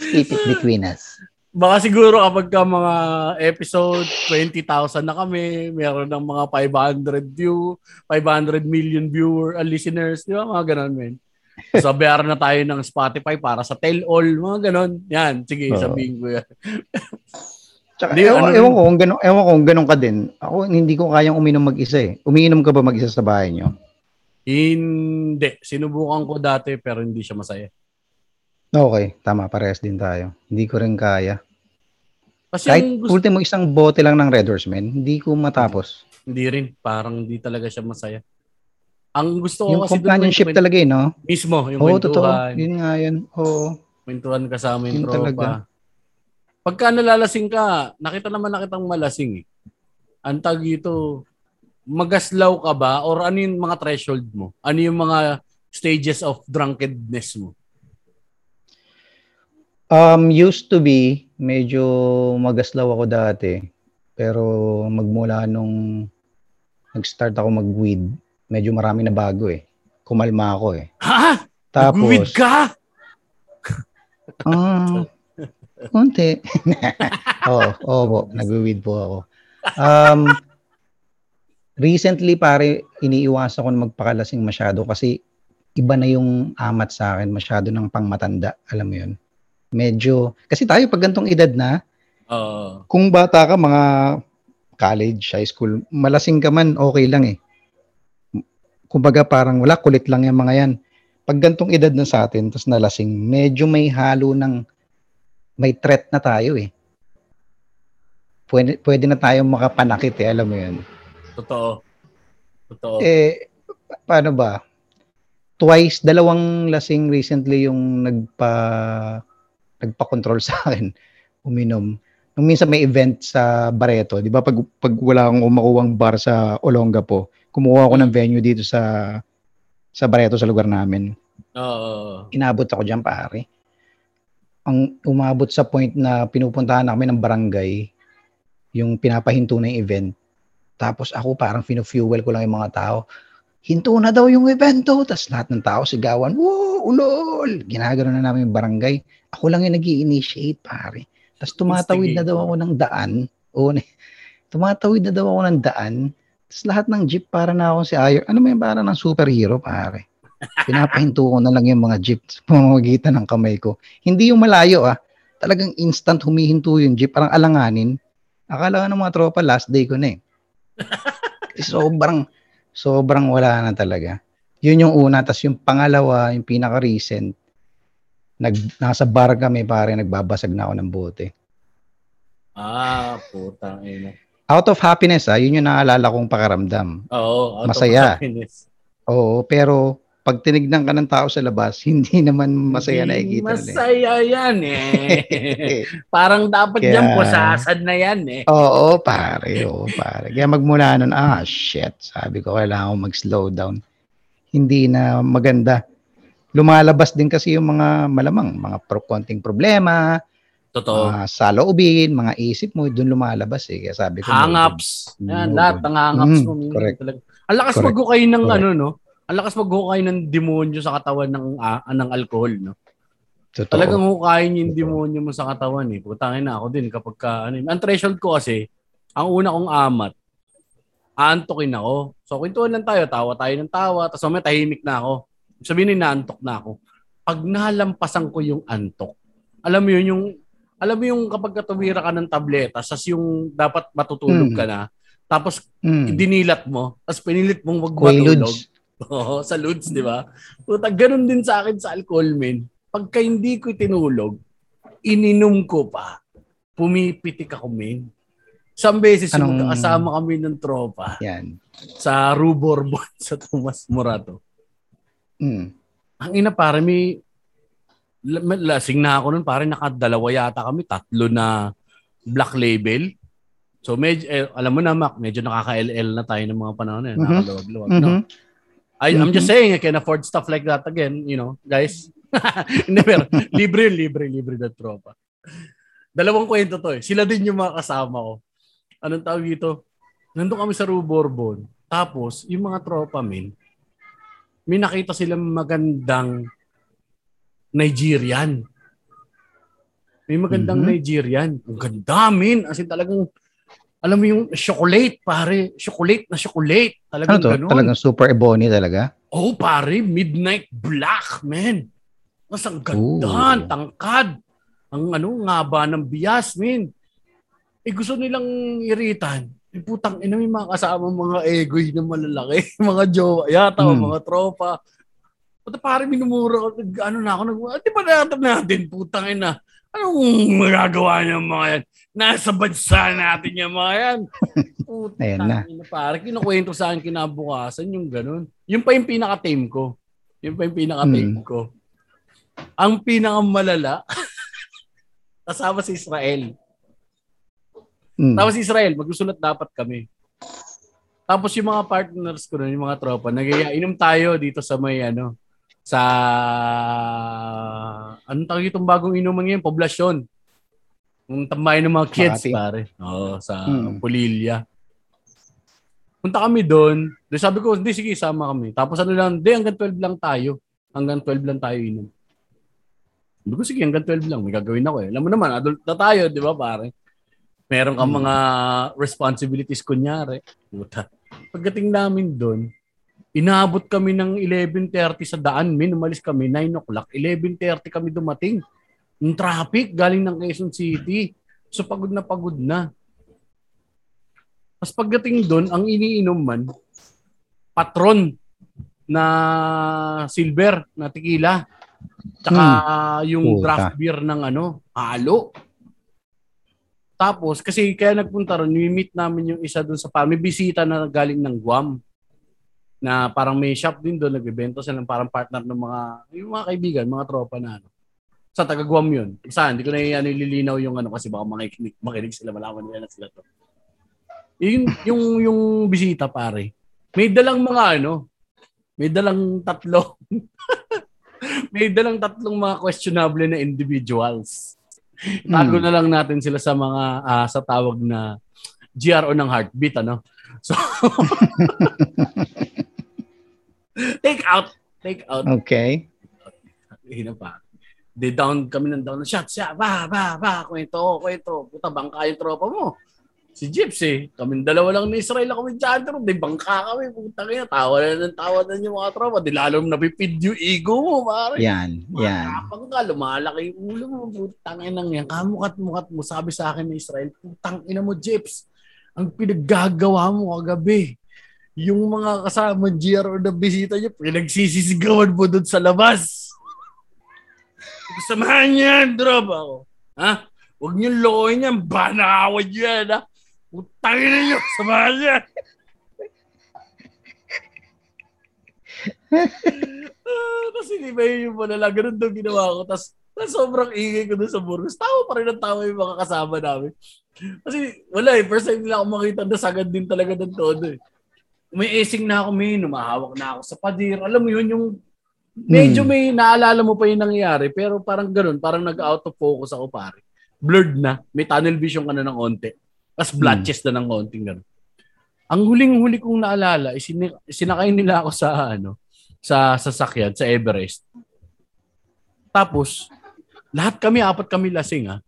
Keep it between us. Baka siguro kapag ka mga episode 20,000 na kami, meron ng mga 500 view, 500 million viewer, uh, listeners, di ba? Mga ganun, men. So, na tayo ng Spotify para sa tell all, mga ganun. Yan, sige, Oo. sabihin ko yan. Tsaka, Hindi, ewan, ano ewan ko kung ganun, ewan ko kung ganun ka din. Ako, hindi ko kayang uminom mag-isa eh. Umiinom ka ba mag-isa sa bahay nyo? Hindi. Sinubukan ko dati pero hindi siya masaya. Okay, tama. Parehas din tayo. Hindi ko rin kaya. Kasi Kahit yung gusto, ultimo isang bote lang ng Red Horse, man, hindi ko matapos. hindi rin. Parang hindi talaga siya masaya. Ang gusto ko Yung kasi doon, companionship kwento- talaga eh, no? mismo, yung Oo, totoo. kwentuhan. Yun nga yun. Oo. Kwentuhan kasama yung Yun tropa. talaga. Pagka nalalasing ka, nakita naman na kitang malasing eh. Ang tag ito, magaslaw ka ba? Or ano yung mga threshold mo? Ano yung mga stages of drunkenness mo? Um, used to be, medyo magaslaw ako dati. Pero magmula nung nag-start ako mag-weed, medyo marami na bago eh. Kumalma ako eh. Ha? Tapos, Nag-weed ka? Ah, konti. Oo, oo po. Nag-weed po ako. Um, recently, pare, iniiwasan ko na magpakalasing masyado kasi iba na yung amat sa akin. Masyado ng pangmatanda. Alam mo yun? Medyo, kasi tayo pag gantong edad na, Oo. kung bata ka, mga college, high school, malasing ka man, okay lang eh. Kumbaga parang wala, kulit lang yung mga yan. Pag gantong edad na sa atin, tapos nalasing, medyo may halo ng, may threat na tayo eh. Pwede, pwede na tayong makapanakit eh, alam mo yun. Totoo. Totoo. Eh, pa- paano ba? Twice, dalawang lasing recently yung nagpa nagpa-control sa akin uminom. Nung minsan may event sa Barreto, di ba pag, pag wala akong makuwang bar sa Olongapo, kumuha ako ng venue dito sa sa Barreto sa lugar namin. Oo. Inabot ako diyan pare. Ang umabot sa point na pinupuntahan na kami ng barangay, yung pinapahinto na yung event. Tapos ako parang fino-fuel ko lang yung mga tao. Hinto na daw yung evento. Tapos lahat ng tao sigawan, wow, ulol! Ginagano na namin yung barangay. Ako lang yung nag initiate pare. Tapos tumatawid na daw ako ng daan. Ne- tumatawid na daw ako ng daan. Tapos lahat ng jeep para na ako si Ayo. Ano mo yung para ng superhero pare? Pinapahinto ko na lang yung mga jeep sa pamamagitan ng kamay ko. Hindi yung malayo ah. Talagang instant humihinto yung jeep. Parang alanganin. Akala ko ng mga tropa last day ko na eh. Sobrang, sobrang wala na talaga. Yun yung una. Tapos yung pangalawa, yung pinaka-recent, nag, nasa bar kami pare, nagbabasag na ako ng bote. Ah, putang ina. Out of happiness ah, yun yung naalala kong pakaramdam. Oo. out of Masaya. happiness. Oo, pero pag tinignan ka ng tao sa labas, hindi naman masaya na ikita nila. Masaya yan eh. Parang dapat Kaya- yan, pusasad na yan eh. Oo, pare. Oo, pare. Kaya magmula nun, ah, shit. Sabi ko, kailangan ko mag-slow down. Hindi na maganda. Lumalabas din kasi yung mga malamang, mga pro, konting problema, Totoo. mga saloobin, mga isip mo, doon lumalabas eh. Kaya sabi ko, Hang-ups. Yan, lahat ng hang-ups Mm, mo. correct. Talaga. Ang lakas Correct. maghukay ng Correct. ano, no? Ang lakas maghukay ng demonyo sa katawan ng ah, ng alcohol, no? totoo. Talagang hukayin yung Totoo. demonyo mo sa katawan, eh. Putangin na ako din kapag ka, ano, ang threshold ko kasi, ang una kong amat, aantokin ako. So, kwentuhan lang tayo, tawa tayo ng tawa, tapos mamaya tahimik na ako. Sabihin na naantok na ako. Pag nalampasan ko yung antok, alam mo yun, yung, alam mo yung kapag tumira ka ng tableta, sas yung dapat matutulog Mm. ka na, tapos Mm. dinilat mo, tapos pinilit mong wag matulog. Quaaludes. Oo, sa Lods, di ba? Puta, ganun din sa akin sa alcohol, men. Pagka hindi ko tinulog, ininom ko pa. Pumipitik ako, men. Isang beses yung Anong- magkakasama kami ng tropa Yan. sa Ruborbon sa Tomas Morato. Mm. Ang ina, pare, may la- may- lasing na ako nun, pare, nakadalawa yata kami, tatlo na black label. So, medyo, eh, alam mo na, Mac, medyo nakaka-LL na tayo ng mga panahon na yun. Mhm. Nakaluwag-luwag, no? I, I'm just Mhm. saying, I can afford stuff like that again, you know, guys. Hindi, pero libre yun, libre, libre na tropa. Dalawang kwento to eh. Sila din yung mga kasama ko. Anong tawag dito? Nandun kami sa Ruborbon. Tapos, yung mga tropa min, may nakita silang magandang Nigerian. May magandang Mhm. Nigerian. Ang ganda, min. As in talagang, alam mo yung chocolate, pare. Chocolate na chocolate. Ano Talagang to? ganun. Talagang super ebony talaga? Oh, pare, midnight black, man. Mas ang ganda, Ooh. ang tangkad. Ang ano, ngaba ng bias, man. Eh, gusto nilang iritan. Eh, putang ina, may mga kasama mga egoy na malalaki. mga jowa, yata, Hmm. mga tropa. Puta, pare, minumura ko. Ano na ako, nag, "Ah, di ba natin natin, putang ina. Anong magagawa niya mga yan? Nasa bansa natin yung mga yan. Putang Ayan na. ina, pare, kinukwento sa akin kinabukasan yung ganun. Yung pa yung pinaka-tame ko. Yung pa yung pinaka-tame Hmm. ko. Ang pinakamalala, kasama si Israel. Mm. Tapos si Israel, magsusulat dapat kami. Tapos yung mga partners ko nun, yung mga tropa, nagaya, inom tayo dito sa may ano, sa, anong tawag itong bagong inuman ngayon? Poblasyon. Yung tambay ng mga kids, Makati. pare. Oo, sa Hmm. Pulilya. Punta kami doon. Doon sabi ko, hindi, sige, sama kami. Tapos ano lang, hindi, hanggang 12 lang tayo. Hanggang 12 lang tayo inom. Sabi ko, sige, hanggang 12 lang. May gagawin ako eh. Alam mo naman, adult na tayo, di ba, pare? Meron kang Hmm. mga responsibilities, kunyari. Puta. Pagdating namin doon, inaabot kami ng 11.30 sa daan. Min, umalis kami, 9 o'clock. 11.30 kami dumating. Yung traffic, galing ng Quezon City. So, pagod na pagod na. Tapos pagdating doon, ang iniinom man, patron na silver na tequila. Tsaka yung Puta. draft beer ng ano, halo. Tapos, kasi kaya nagpunta ron, meet namin yung isa doon sa pa. May bisita na galing ng Guam na parang may shop din doon, nagbebenta sila ng parang partner ng mga, yung mga kaibigan, mga tropa na ano. Sa taga Guam yun. Saan? Hindi ko na ano, ililinaw yung ano kasi baka makikinig, makinig sila, malaman nila na sila to. Yung, yung, yung bisita pare, may dalang mga ano, may dalang tatlo. may dalang tatlong mga questionable na individuals. Tago Hmm. na lang natin sila sa mga ah, sa tawag na GRO ng heartbeat ano. So take out, take out. Okay. Hina pa. Di down kami ng down na shot, siya, ba, ba, ba, kwento, kwento. Puta, bangka yung tropa mo. Si Jeeps eh. Kami dalawa lang ni Israel ako with Chandler. Di bangka kami. Puta kaya, tawa na ng tawa na yung mga tropa. Di lalong napipid yung ego mo, pare. Yan. Yan. Matapang ka, lumalaki yung ulo mo. Putang ina yan. Kamukat-mukat mo. Sabi sa akin ni Israel, putang ina mo, Jeps. Ang pinaggagawa mo kagabi. Yung mga kasama GR na bisita niya, pinagsisisigawan mo doon sa labas. Samahan niya yan, drop ako. Ha? Huwag niyo lokohin yan. Niyo yan, ha? Putang ina niyo. Samahan niya. Ah, Tapos hindi ba yun yung malala, ganun daw ginawa ko. Tapos, tapos sobrang ingay ko doon sa Burgos. Tawa pa rin ang tawa yung mga kasama namin. Kasi wala eh, first time nila ako makita na sagad din talaga ng todo eh. May esing na ako, may numahawak na ako sa padir. Alam mo yun, yung medyo Hmm. may naalala mo pa yung nangyari, pero parang ganun, parang nag-out of focus ako pare. Blurred na, may tunnel vision ka na ng konti. Tapos blotches na ng konting ganun. Ang huling-huli kong naalala, is sini- sinakay nila ako sa ano, sa sasakyan, sa Everest. Tapos, lahat kami, apat kami lasing ah.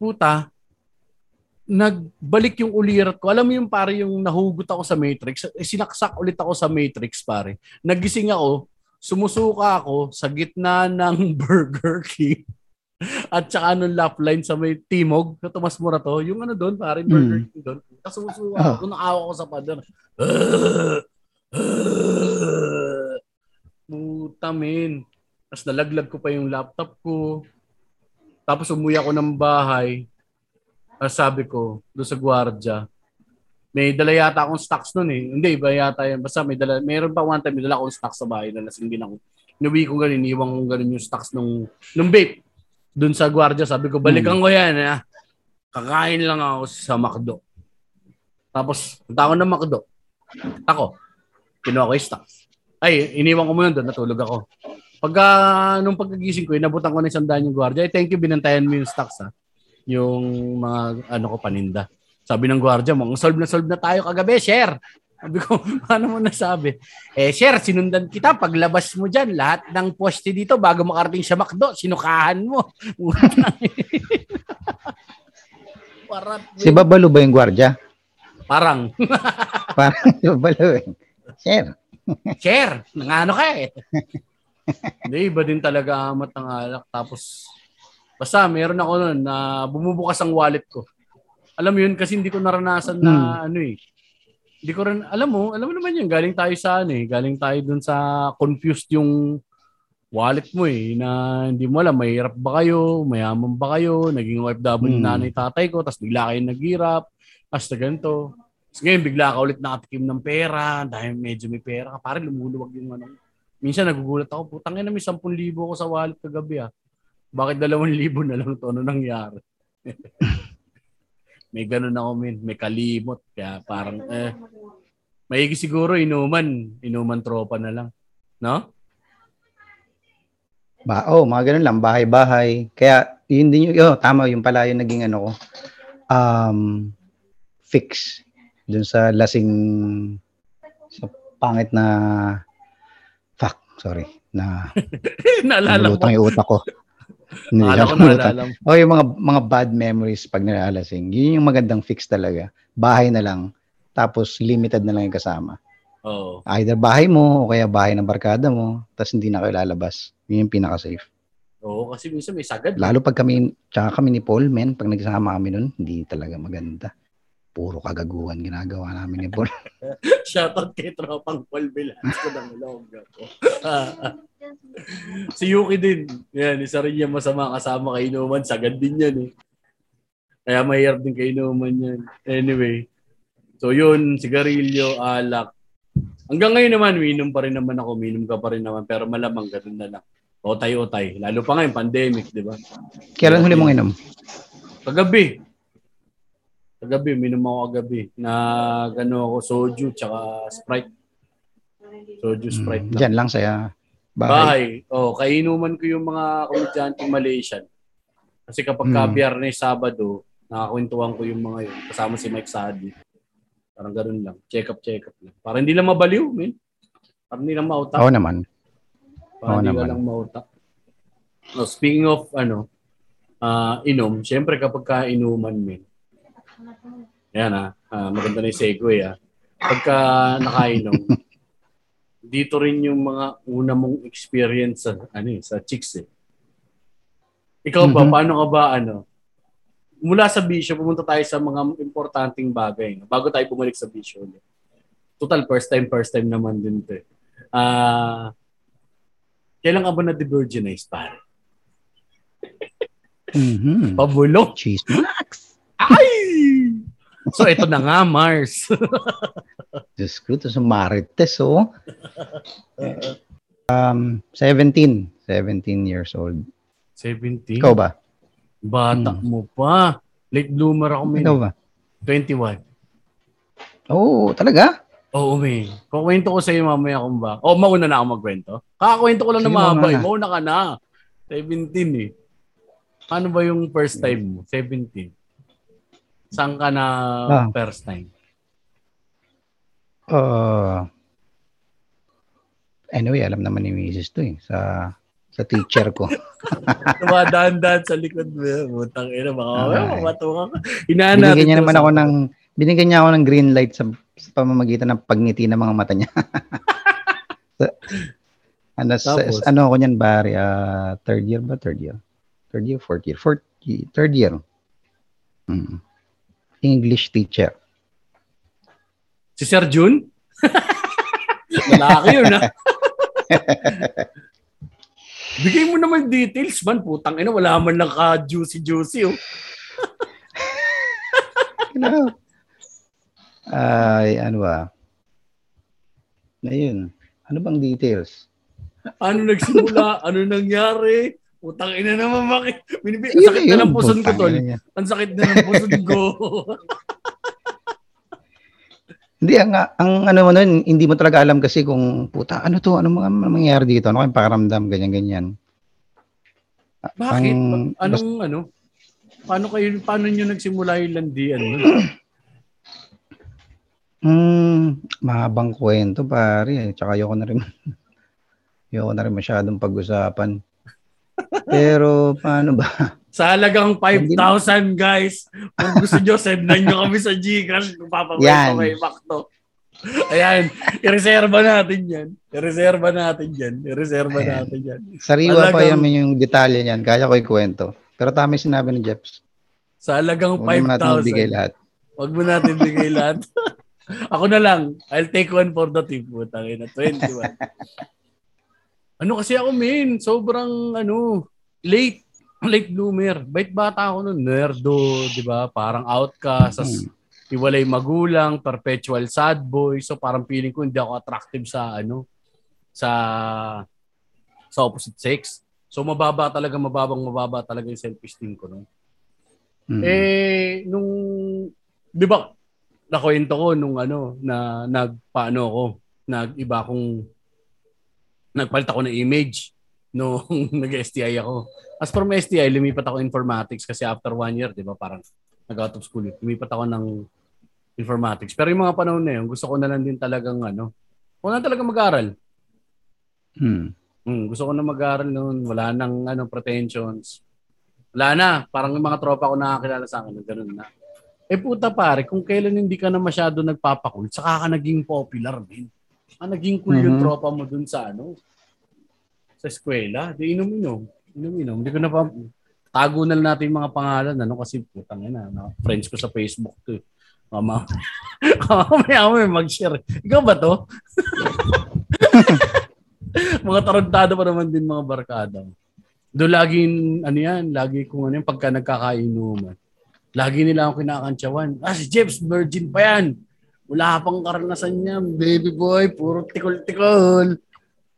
Puta, nagbalik yung ulirat ko. Alam mo yung pare yung nahugot ako sa Matrix, eh, sinaksak ulit ako sa Matrix pare. Nagising ako, sumusuka ako sa gitna ng Burger King at saka nung lap line sa may Timog, sa Tomas Morato, yung ano doon, pare, Burger Mm. King doon. Tapos sumusuka Oh. ako, nakawa ko sa pader. Puta, men. Tapos nalaglag ko pa yung laptop ko. Tapos umuwi ako ng bahay. Tapos sabi ko, doon sa gwardiya, may dala yata akong stocks nun eh. Hindi, iba yata yan. Basta may dala, meron pa one time, may dala akong stocks sa bahay na lasing din ako. Inuwi ko ganun, iniwan ko ganun yung stocks nung, nung vape. Doon sa gwardiya, sabi ko, balikan ko yan ha. Kakain lang ako sa McDo. Tapos, punta ako ng McDo. Ako, kinuha ko yung stocks. Ay, iniwan ko muna doon, natulog ako. Pagka, nung pagkagising ko, inabutan ko na isang daan yung gwardiya. Ay, thank you, binantayan mo yung stocks ha. Yung mga, ano ko, paninda. Sabi ng gwardiya, mga solve na solve na tayo kagabi, share. Sabi ko, paano mo nasabi? Eh, sir, sinundan kita. Paglabas mo dyan, lahat ng poste dito, bago makarating sa McDo, sinukahan mo. Parat. Si Babalo ba yung gwardya? Parang, Parang si Babalo eh. Sir. sir, nangano ka eh. Hindi, iba din talaga amat ng alak. Tapos, basta meron ako nun na bumubukas ang wallet ko. Alam mo yun, kasi hindi ko naranasan na ano eh. Hindi ko rin, alam mo, alam mo naman yun, galing tayo sa ano eh, galing tayo dun sa confused yung wallet mo eh, na hindi mo alam, mahirap ba kayo, mayaman ba kayo, naging OFW Hmm. nanay tatay ko, tapos bigla kayo naghirap, tapos na ganito. Tapos ngayon, bigla ka ulit nakatikim ng pera, dahil medyo may pera ka, parang lumuluwag yung ano. Minsan nagugulat ako, putang ina, may 10,000 ko sa wallet kagabi ah. Bakit 2,000 na lang to? Ano nangyari? may ganun ako, min. May kalimot. Kaya parang, eh, maigi siguro inuman. Inuman tropa na lang. No? Ba, oh, mga ganun lang, bahay-bahay. Kaya, yun din yung, oh, tama, yung pala yung naging ano ko, um, fix dun sa lasing, sa pangit na, fuck, sorry, na, naalala ko. yung utak ko. Hindi, Naalala ko, naalala mo. Oh, yung mga mga bad memories pag nalalasing. Yun yung magandang fix talaga. Bahay na lang. Tapos limited na lang yung kasama. Oo. Either bahay mo o kaya bahay ng barkada mo, tapos hindi na kayo lalabas. Yun yung pinaka-safe. Oo, kasi minsan may sagad. Lalo pag kami, tsaka kami ni Paul, men, pag nagsama kami nun, hindi talaga maganda. Puro kagaguhan ginagawa namin ni Paul. Shoutout kay Tropang Paul Velasco ng Ilongga ko. si Yuki din. Yan, isa rin yung masama kasama kay Inuman. Sagad din yan eh. Kaya mahirap din kay Inuman yan. Anyway. So yun, sigarilyo, alak. Hanggang ngayon naman, minom pa rin naman ako. Minom ka pa rin naman. Pero malamang ganun na lang. Otay-otay. Lalo pa ngayon, pandemic, di ba? Kailan huli mong inom? Kagabi. Kagabi, minom ako kagabi. Na gano ako, soju, tsaka Sprite. Soju, Sprite Mm, lang. Diyan lang saya. Bahay. Bahay. Oh, kainuman ko yung mga komedyanteng Malaysian. Kasi kapag ka Hmm. biyernes, Sabado, nakakwentuhan ko yung mga yun. Kasama si Mike Sadi. Parang ganun lang. Check up, check up lang. Para hindi lang mabaliw, men. Para hindi lang mautak. Oo naman. Para Oo hindi ka naman. lang mautak. No, speaking of, ano, ah inom, syempre kapag ka inuman, men. Yan ah, Ah, maganda na yung segue ah. Pagka nakainom, dito rin yung mga una mong experience sa, ano eh, sa chicks eh. Ikaw ba, Mhm. paano ka ba, ano, mula sa bisyo, pumunta tayo sa mga importanteng bagay. no? Bago tayo bumalik sa bisyo. ulit. Total, first time, first time naman din to eh. Ah, kailan ka ba na-devirginize, pare? Mhm. Pabulong. Cheese. Ay! So, ito na nga, Mars. Diyos ko, ito sa Marites, oh. Um, 17. 17 years old. 17? Ikaw ba? Bata Hmm. mo pa. Late bloomer ako, men. Ikaw ba? 21. Oo, talaga? Oo, men. Kukwento ko sa iyo mamaya kung ba. O, mauna na ako magkwento. Kakakwento ko lang Sige, na mahaba. mauna eh. Mauna ka na. 17 eh. Ano ba yung first time mo? 17. Saan ka na Ah. first time? Uh, anyway, alam naman ni Mrs. to eh. Sa sa teacher ko. Tumadaan-daan sa likod mo. Butang ina, baka mamaya Ay. mamatuwa ka. Hinahanap Binigyan niya naman ako ng binigyan niya ako ng green light sa, sa pamamagitan ng pagngiti ng mga mata niya. Sa- ano, sa, Tapos? ano ako niyan, Barry? Ah, third year ba? Third year? Third year, fourth year? Fourth year, third year. Mm. English teacher. Si Sir Jun? Lalaki yun, ha? Bigay mo naman details, man. Putang ina, wala man lang ka juicy-juicy, oh. Ano? Ay, ano ba? Ayun. Ano bang details? Ano nagsimula? ano nangyari? Putang ina naman, bakit? Binibi- Ang sakit na ng puson ko, tol. Ang sakit na ng puson ko. Hindi, ang, ang ano mo nun, hindi mo talaga alam kasi kung, puta, ano to, ano mga mangyayari dito, ano kayong pakaramdam, ganyan-ganyan. bakit? Ang- Anong, ano? Paano kayo, paano nyo nagsimula yung landian nun? Hmm, mahabang kwento pare. Tsaka ayoko na rin ayoko na rin masyadong pag-usapan. Pero paano ba? Sa halagang 5,000 guys, kung gusto nyo, sendan nyo kami sa Gcash kung papabay Yan. pa kay Macto. Ayan, ireserba natin yan. Ireserba natin yan. Ireserba Ayan. natin yan. Sariwa pa Talagang- yaman yung detalye niyan. Kaya ko ikwento. Pero tama yung sinabi ni Jeps. Sa halagang Huwag naman natin ibigay 5,000. lahat. Huwag mo natin bigay lahat. Ako na lang. I'll take one for the team. Putang ina, 21. ano kasi ako, min? Sobrang, ano, late. Late bloomer. Bait bata ako nun. Nerdo, di ba? Parang outcast. Sas, Hmm. iwalay magulang, perpetual sad boy. So parang feeling ko hindi ako attractive sa, ano, sa, sa opposite sex. So mababa talaga, mababang mababa talaga yung self-esteem ko nun. Hmm. Eh, nung, di ba, nakwento ko nung ano, na nagpaano ako, nag-iba akong, nagpalit ako ng image nung nag-STI ako. As from STI, lumipat ako informatics kasi after one year, di ba, parang nag-out of school. Lumipat ako ng informatics. Pero yung mga panahon na yun, gusto ko na lang din talagang ano, na talaga mag-aral. Hmm. Hmm, gusto ko na mag-aral noon. Wala nang ano, pretensions. Wala na. Parang yung mga tropa ko nakakilala sa akin. Ganun na. Eh puta pare, kung kailan hindi ka na masyado nagpapakul, saka ka naging popular, din. Ah, naging cool yung Mhm. tropa mo dun sa ano, sa eskwela. Di inom-inom. Inom-inom. Hindi ko na pa, tago na lang natin yung mga pangalan, ano, kasi putang ina, no? friends ko sa Facebook to. eh. Mama, mamaya mo mag-share. Ikaw ba to? mga tarantado pa naman din mga barkada. Do laging, ano yan, lagi kung ano yung pagka nagkakainuman. Lagi nila akong kinakantsawan. Ah, si Jeps, virgin pa yan. Wala pang karanasan niya. Baby boy, puro tikol-tikol.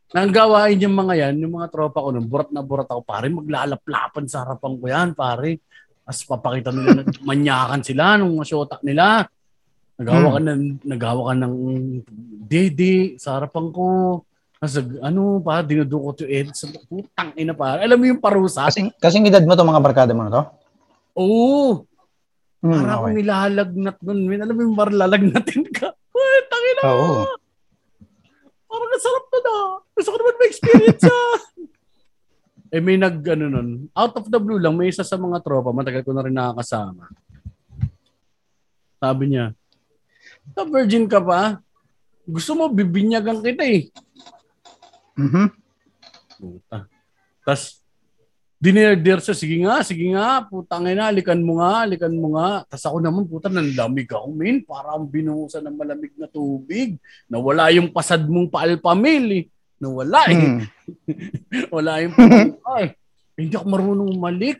Nang gawain yung mga yan, yung mga tropa ko nun, burat na burat ako, pare, maglalaplapan sa harapan ko yan, pare. As papakita nila, manyakan sila nung masyota nila. Nagawa ka ng, nagawa ka ng dede sa harapan ko. Kasi ano pa, dinudukot yung sa putang ina pa. Alam mo yung parusa? Kasing, kasing edad mo to mga barkada mo na to? Oo. Hmm, Para akong okay. nilalagnat nun. Min, alam mo yung marlalagnatin ka. Putang ina. Oo. Parang nasarap na na. Gusto ko naman ma-experience yan. eh may nag, ano nun, out of the blue lang, may isa sa mga tropa, matagal ko na rin nakakasama. Sabi niya, "Ka virgin ka pa? Gusto mo, bibinyagan kita eh. Mhm. Puta. Tapos, dinirder siya, sige nga, sige nga, putang ina, alikan mo nga, alikan mo nga. Tapos ako naman, puta, nanlamig ako, min. Parang binuhusan ng malamig na tubig. Nawala yung pasad mong paalpamil eh. Nawala eh. Hmm. Wala yung pamil. Ay, hindi ako marunong umalik.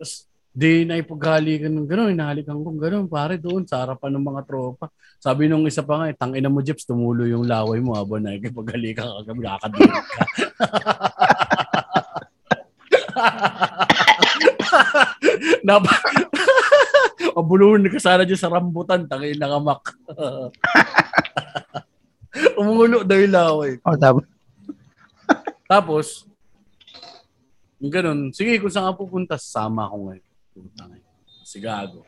Tapos, di na ipaghalikan ng gano'n, inahalikan ko gano'n, pare doon, sa harapan ng mga tropa. Sabi nung isa pa nga, eh, tangina mo, Jeps, tumulo yung laway mo habang nakikipaghalikan ka kami, nakakadilig ka. Dapat, mabuluhin ka sana dyan sa rambutan, tangin na kamak. Umulo daw yung laway. Oh, tapos, Tapos, yung ganun, sige, kung saan ka pupunta, sama ako ngayon. Sigago.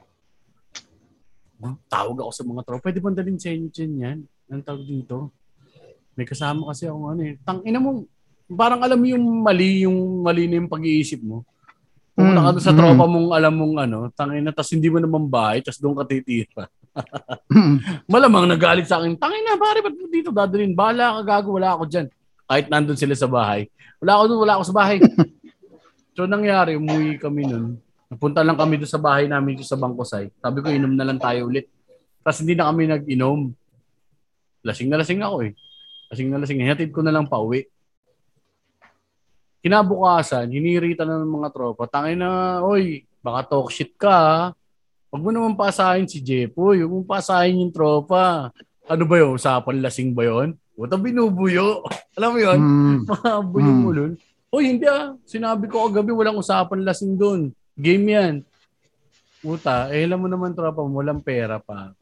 Tawag ako sa mga tropa, pwede bang dalhin sa inyo dyan yan? Anong tawag dito? May kasama kasi ako ano eh. Tang ina mo, parang alam mo yung mali, yung mali na yung pag-iisip mo. Pumunta ka doon sa Mm, tropa mong alam mong ano, tangina, tas hindi mo naman bahay, tas doon ka titira. Malamang nagalit sa akin, tangin na, pare, ba't mo dito dadalhin? Bahala ka, gago, wala ako dyan. Kahit nandun sila sa bahay. Wala ako doon, wala ako sa bahay. so, nangyari, umuwi kami nun. Napunta lang kami doon sa bahay namin doon sa Bangkosay. Sabi ko, inom na lang tayo ulit. Tapos hindi na kami nag-inom. Lasing na lasing ako eh. Lasing na lasing. Hinatid ko na lang pa uwi. Kinabukasan, hinirita na ng mga tropa. Tangin na, oy, baka talk shit ka. Huwag mo naman pasahin si Jepoy. Huwag mo pasahin yung tropa. Ano ba yun? Usapan lasing ba yun? Puta binubuyo. Alam mo yun? Hmm. Mga buyo mo nun. Uy, hindi ah. Sinabi ko kagabi, walang usapan lasing doon. Game yan. Puta, eh alam mo naman tropa mo, walang pera pa.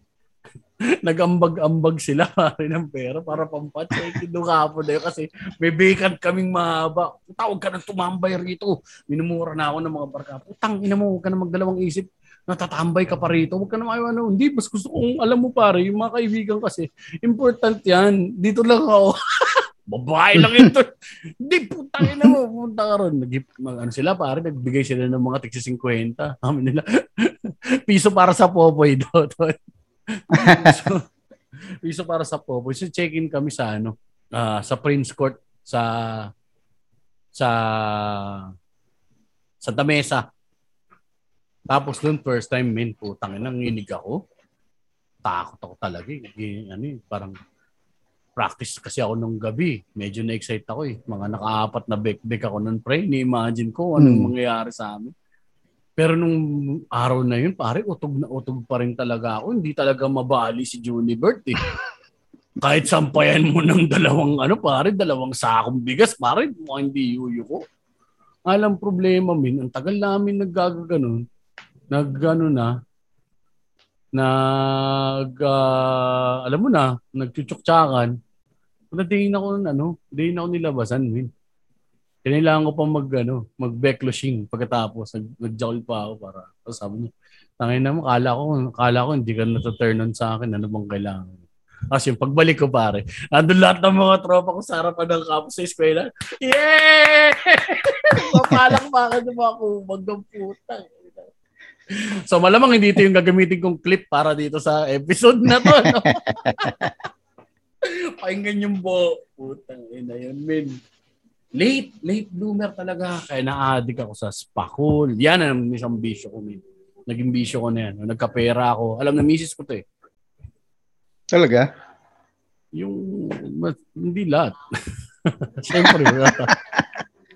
Nag-ambag-ambag sila pare ng pera para pampat. Eh, kinukapo na yun kasi may vacant kaming mahaba. Tawag ka ng tumambay rito. Minumura na ako ng mga barka. Putang ina mo, huwag ka na magdalawang isip. natatambay ka pa rito. Huwag ka naman ano. Hindi, mas gusto kong alam mo pare, yung mga kaibigan kasi, important yan. Dito lang ako. Babae lang ito. Hindi, putang ina mo. Punta ka ron. Nag, mag, ano sila pare, nagbigay sila ng mga tigsi 50. Amin nila. piso para sa Popoy daw. piso, piso para sa Popoy. So check-in kami sa ano, uh, sa Prince Court sa sa Santa Mesa. Tapos noon first time men putang ina nginig ako. Takot ako talaga. Eh. Ano, eh, parang practice kasi ako nung gabi. Medyo na-excite ako eh. Mga nakaapat na back-back ako nun, pre. Ni-imagine ko anong hmm. mangyayari sa amin. Pero nung araw na yun, pare, utog na utog pa rin talaga ako. Hindi talaga mabali si Junibert eh. Kahit sampayan mo ng dalawang, ano pare, dalawang sakong bigas, pare, mukhang hindi yuyo ko. Alam problema min, ang tagal namin naggagaganon. Nag, ano na, nag, uh, alam mo na, nagchuchuktsakan. Pagdatingin ako ng ano, hindi na ako nilabasan, min. Kailangan ko pa mag, ano, mag-backlushing pagkatapos. Nag, nag pa ako para, sabi niya, tangin na mo, kala ko, kala ko hindi ka na-turn on sa akin, ano bang kailangan? Kasi yung pagbalik ko pare, andun lahat ng mga tropa ko sa harapan ng campus sa eskwela. Pa ka ng mga kumag ng puta. So malamang hindi ito yung gagamitin kong clip para dito sa episode na to. No? Pakinggan yung bo. Putang ina yun, min. Late, late bloomer talaga. Kaya na-addict ako sa spakul. Yan ang isang bisyo ko, min. Naging bisyo ko na yan. Nagkapera ako. Alam na misis ko to eh. Talaga? Yung, mas, hindi lahat. Siyempre,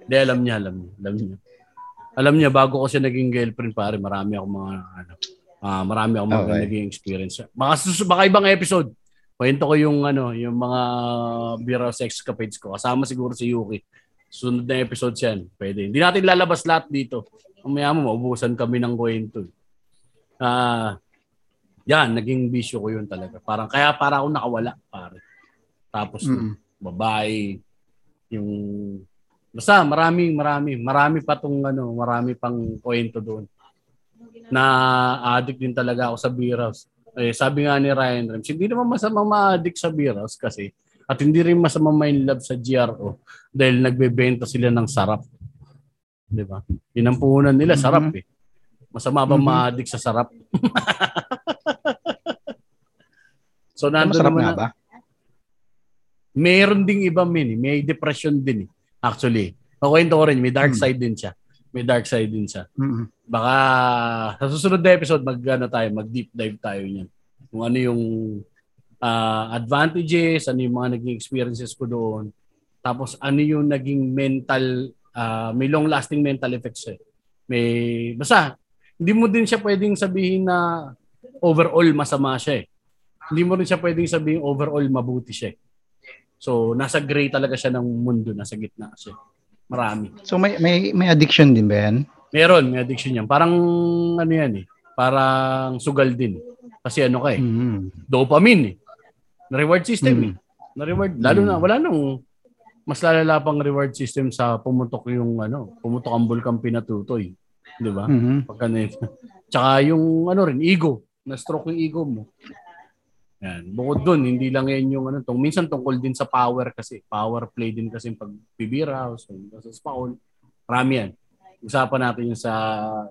Hindi, alam niya, alam niya. Alam niya. Alam niya, bago ko siya naging girlfriend, pare, marami ako mga, ano, uh, marami ako mga okay. naging experience. Baka, baka ibang episode, Kwento ko yung ano, yung mga Bira Sex Capades ko. Kasama siguro si Yuki. Sunod na episode yan. Pwede. Hindi natin lalabas lahat dito. Mamaya mo, maubusan kami ng kwento. Ah, uh, yan, naging bisyo ko yun talaga. Parang, kaya para ako nakawala, pare. Tapos, mm. babae, yung, basta marami, marami, marami pa tong ano, marami pang kwento doon. Na addict din talaga ako sa beer house. Eh, sabi nga ni Ryan Rems, hindi naman masama ma-addict sa beer house kasi at hindi rin masama main love sa GRO dahil nagbebenta sila ng sarap. 'Di ba? Yun ang puhunan nila, mm-hmm. sarap eh. Masama ba mm-hmm. ma-addict sa sarap? so nandun naman na, ba? Meron ding iba min, may depression din eh. Actually. Kukwento ko rin, may dark mm-hmm. side din siya. May dark side din siya. Mm-hmm baka sa susunod na episode mag ano tayo, mag deep dive tayo niyan. Kung ano yung uh, advantages, ano yung mga naging experiences ko doon. Tapos ano yung naging mental uh, may long lasting mental effects eh. May basta hindi mo din siya pwedeng sabihin na overall masama siya eh. Hindi mo rin siya pwedeng sabihin overall mabuti siya. Eh. So nasa gray talaga siya ng mundo, nasa gitna siya. Marami. So may may may addiction din ba yan? Meron, may addiction yan. Parang ano yan eh. Parang sugal din. Kasi ano ka eh. Mm-hmm. Dopamine eh. Na-reward system mm-hmm. eh. Na-reward. Lalo mm-hmm. na, wala nung mas lalala pang reward system sa pumutok yung ano, pumutok ang bulkang pinatutoy. Di ba? Mm-hmm. Pagka na Tsaka yung ano rin, ego. Na-stroke yung ego mo. Yan. Bukod doon, hindi lang yan yung ano, tong, minsan tungkol din sa power kasi. Power play din kasi pag bibira o sa, sa spawn. Marami yan. Usapan natin yun sa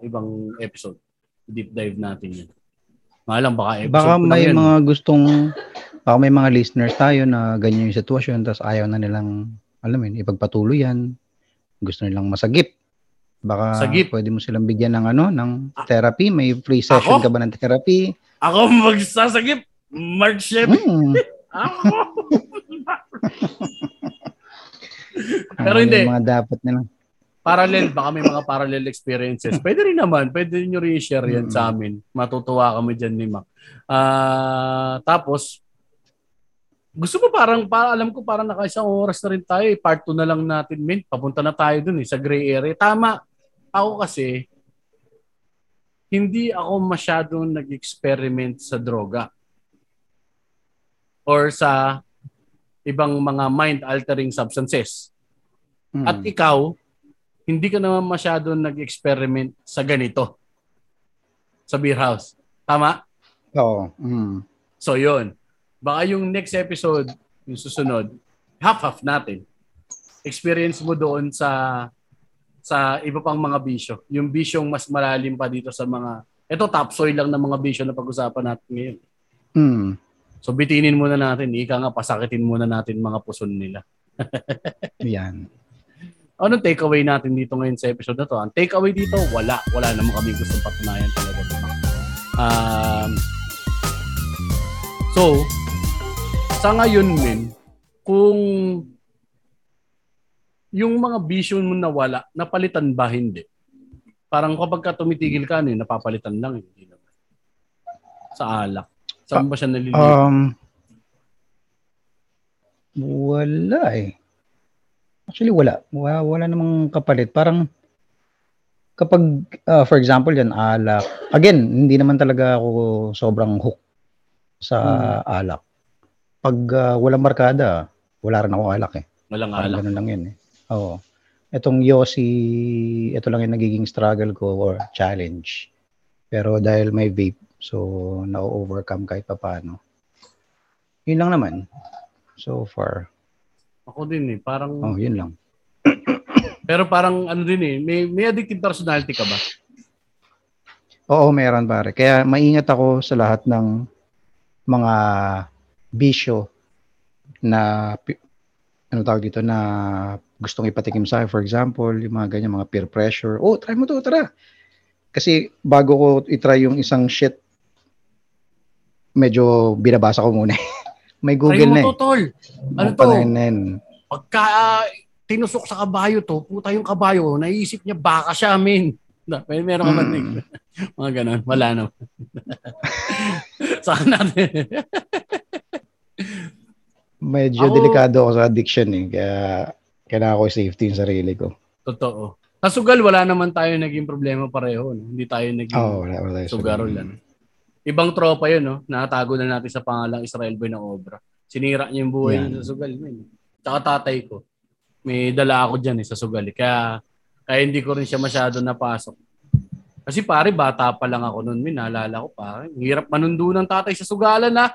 ibang episode. Deep dive natin yun. Mga lang, baka episode Baka may mga gustong, baka may mga listeners tayo na ganyan yung sitwasyon tapos ayaw na nilang, alam mo ipagpatuloy yan. Gusto nilang masagip. Baka Sagip. pwede mo silang bigyan ng ano, ng therapy. May free session Ako? ka ba ng therapy? Ako magsasagip. Mark Shep. Hmm. Ako. Pero hindi. Mga dapat nilang parallel, baka may mga parallel experiences. Pwede rin naman, pwede nyo rin share yan mm-hmm. sa amin. Matutuwa kami dyan ni Mac. Uh, tapos, gusto mo parang, para, alam ko parang naka isang oras na rin tayo. Eh. Part 2 na lang natin, min. Papunta na tayo dun eh, sa gray area. Tama. Ako kasi, hindi ako masyadong nag-experiment sa droga or sa ibang mga mind-altering substances. Hmm. At ikaw, hindi ka naman masyado nag-experiment sa ganito. sa beer house. Tama? Oo. Mm. So, yun. Baka yung next episode, yung susunod, half-half natin. Experience mo doon sa sa iba pang mga bisyo. Yung bisyong mas malalim pa dito sa mga... Ito, top soil lang ng mga bisyo na pag-usapan natin ngayon. Mm. So, bitinin muna natin. Ika nga, pasakitin muna natin mga puson nila. Yan. Anong takeaway natin dito ngayon sa episode na to? Ang takeaway dito, wala. Wala naman kami gustong patunayan talaga. Um, so, sa ngayon, men, kung yung mga vision mo na wala, napalitan ba hindi? Parang kapag ka tumitigil ka, ano, yun, napapalitan lang. Hindi naman. Sa alak. Saan ba siya nalilipat? Um, wala eh. Actually, wala. Wala, wala namang kapalit. Parang, kapag, uh, for example, yan, alak. Again, hindi naman talaga ako sobrang hook sa Hmm. alak. Pag uh, walang barkada, wala rin ako alak eh. Walang Parang alak. ganun lang yun eh. Oo. Itong Yossi, ito lang yung nagiging struggle ko or challenge. Pero dahil may vape, so na-overcome kahit papaano. Yun lang naman. So far. Ako din eh. Parang, Oh, yun lang. pero parang ano din eh. May, may addictive personality ka ba? Oo, meron pare. Kaya maingat ako sa lahat ng mga bisyo na ano tawag dito na gustong ipatikim sa. For example, yung mga ganyan, mga peer pressure. Oh, try mo to, tara. Kasi bago ko itry yung isang shit, medyo binabasa ko muna. May Google na eh. tol. Ano to? Pagka ah, tinusok sa kabayo to, puta yung kabayo, naisip niya baka siya, min. Na, may meron ka ba Mm. Mga ganun. Wala naman. Saan natin? Medyo Ako- delikado ako sa addiction eh. Kaya kailangan ko safety yung sarili ko. Totoo. Sa sugal, wala naman tayo naging problema pareho. No? Hindi tayo naging Oo, wala, wala tayo sa sugarol. ganun. Ano? Ibang tropa yun, no? Nakatago na natin sa pangalang Israel Boy ng obra. Sinira niya yung buhay niya sa sugal. Man. Tsaka tatay ko. May dala ako dyan eh, sa sugal. eh. Kaya, kaya hindi ko rin siya masyado napasok. Kasi pare, bata pa lang ako noon. Min, naalala ko ang Hirap manundo ng tatay sa sugalan na.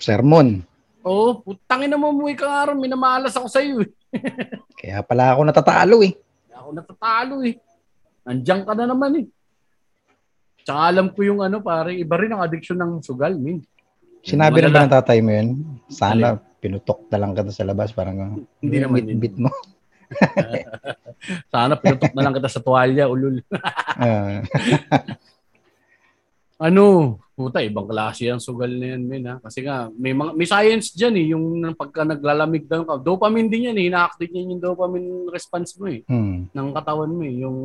Sermon. Oo, putangin na mo umuwi ka nga ron. Minamalas ako sa iyo. Eh. Kaya pala ako natatalo eh. Kaya ako natatalo eh. Nandiyan ka na naman eh. Tsaka alam ko yung ano, pare, iba rin ang addiction ng sugal, min. Sinabi rin ba ng tatay mo yun? Sana pinutok na lang kita sa labas. Parang uh, Hindi naman bit, bit mo. Sana pinutok na lang kita sa tuwalya, ulul. Ah, Ano, puta, ibang klase ang sugal na yan, min, ha? Kasi nga, may, mga, may science dyan eh, yung pagka naglalamig daw ka. Dopamine din yan eh, ina-activate yan yung dopamine response mo eh, hmm. ng katawan mo eh. Yung,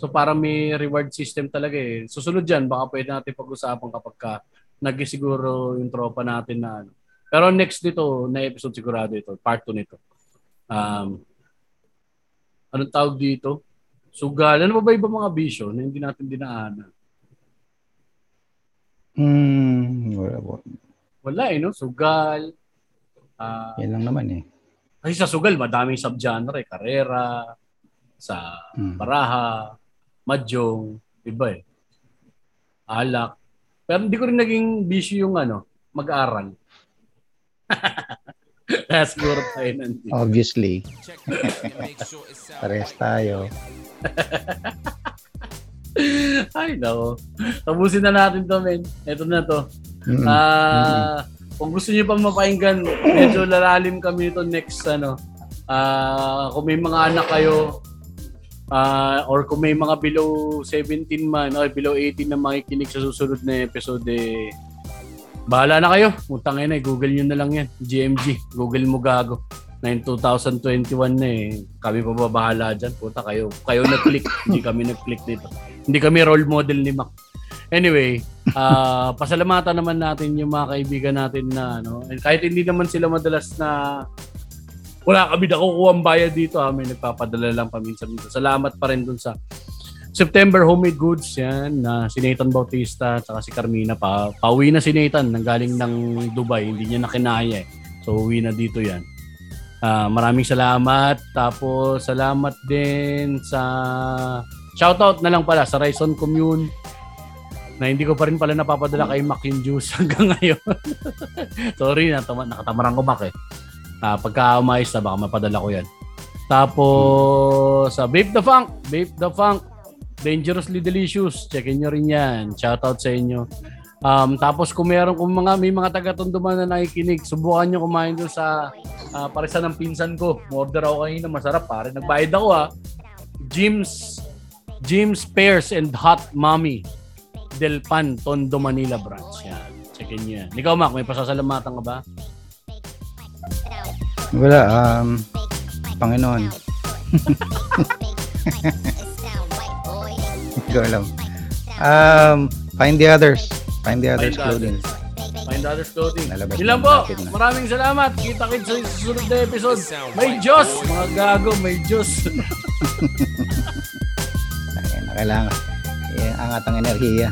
so para may reward system talaga eh. Susunod dyan, baka pwede natin pag-usapan kapag ka nagsiguro yung tropa natin na ano. Pero next dito, na episode sigurado ito, part 2 nito. Um, anong tawag dito? Sugal. Ano ba ba ibang mga bisyo na hindi natin dinaanan? Hmm. Wala, wala. Wala eh, no? Sugal. Ah, Yan lang naman eh. kasi sa sugal, madaming subgenre. Karera, sa Hmm. Madyong, iba eh. Alak. Pero hindi ko rin naging busy yung ano, mag-aral. Kaya siguro tayo nandito. Obviously. Parehas tayo. Ay, nako. Tapusin na natin to, men. Ito na to. Mm-mm. Ah, kung gusto niyo pang mapakinggan, medyo lalalim kami nito next ano. Ah, kung may mga anak kayo ah, or kung may mga below 17 man or below 18 na makikinig sa susunod na episode eh, bahala na kayo. Utang ina, eh, Google niyo na lang yan. GMG. Google mo gago. Na yung 2021 na eh. Kami pa ba bahala dyan? Puta kayo. Kayo nag-click. Hindi kami nag-click dito. Hindi kami role model ni Mac. Anyway, ah pasalamatan naman natin yung mga kaibigan natin na ano, and kahit hindi naman sila madalas na wala kami nakukuha bayad dito, ah, may nagpapadala lang paminsan-minsan. Salamat pa rin dun sa September Homemade Goods yan na si Nathan Bautista at si Carmina pa pauwi na si Nathan nanggaling ng Dubai hindi niya na kinaya eh. so uwi na dito yan Ah, maraming salamat tapos salamat din sa Shoutout na lang pala sa Raison Commune na hindi ko pa rin pala napapadala kay Mac juice hanggang ngayon. Sorry, natama, nakatamaran ko Mac eh. Ah, pagka umayos na, baka mapadala ko yan. Tapos, sa Vape the Funk, Vape the Funk, Dangerously Delicious, checkin nyo rin yan. Shoutout sa inyo. Um, tapos kung meron kung mga may mga taga-Tondo man na nakikinig, subukan nyo kumain doon sa uh, parisan ng pinsan ko. Order ako kanina, masarap pare. Nagbayad ako ah. Jim's Jim's Pears and Hot Mommy Del Pan, Tondo, Manila branch. Yan. Checkin nyo yan. Ikaw, Mac, may pasasalamatan ka ba? Wala, um, Panginoon. Ikaw alam. Um, find the others. Find the others Find the clothing. Find others clothing. Nalabas Yun lang po. na. Maraming salamat. Kita-kits sa susunod na episode. May Diyos! Mga gago, may Diyos. Kailangan. Angat ang enerhiya.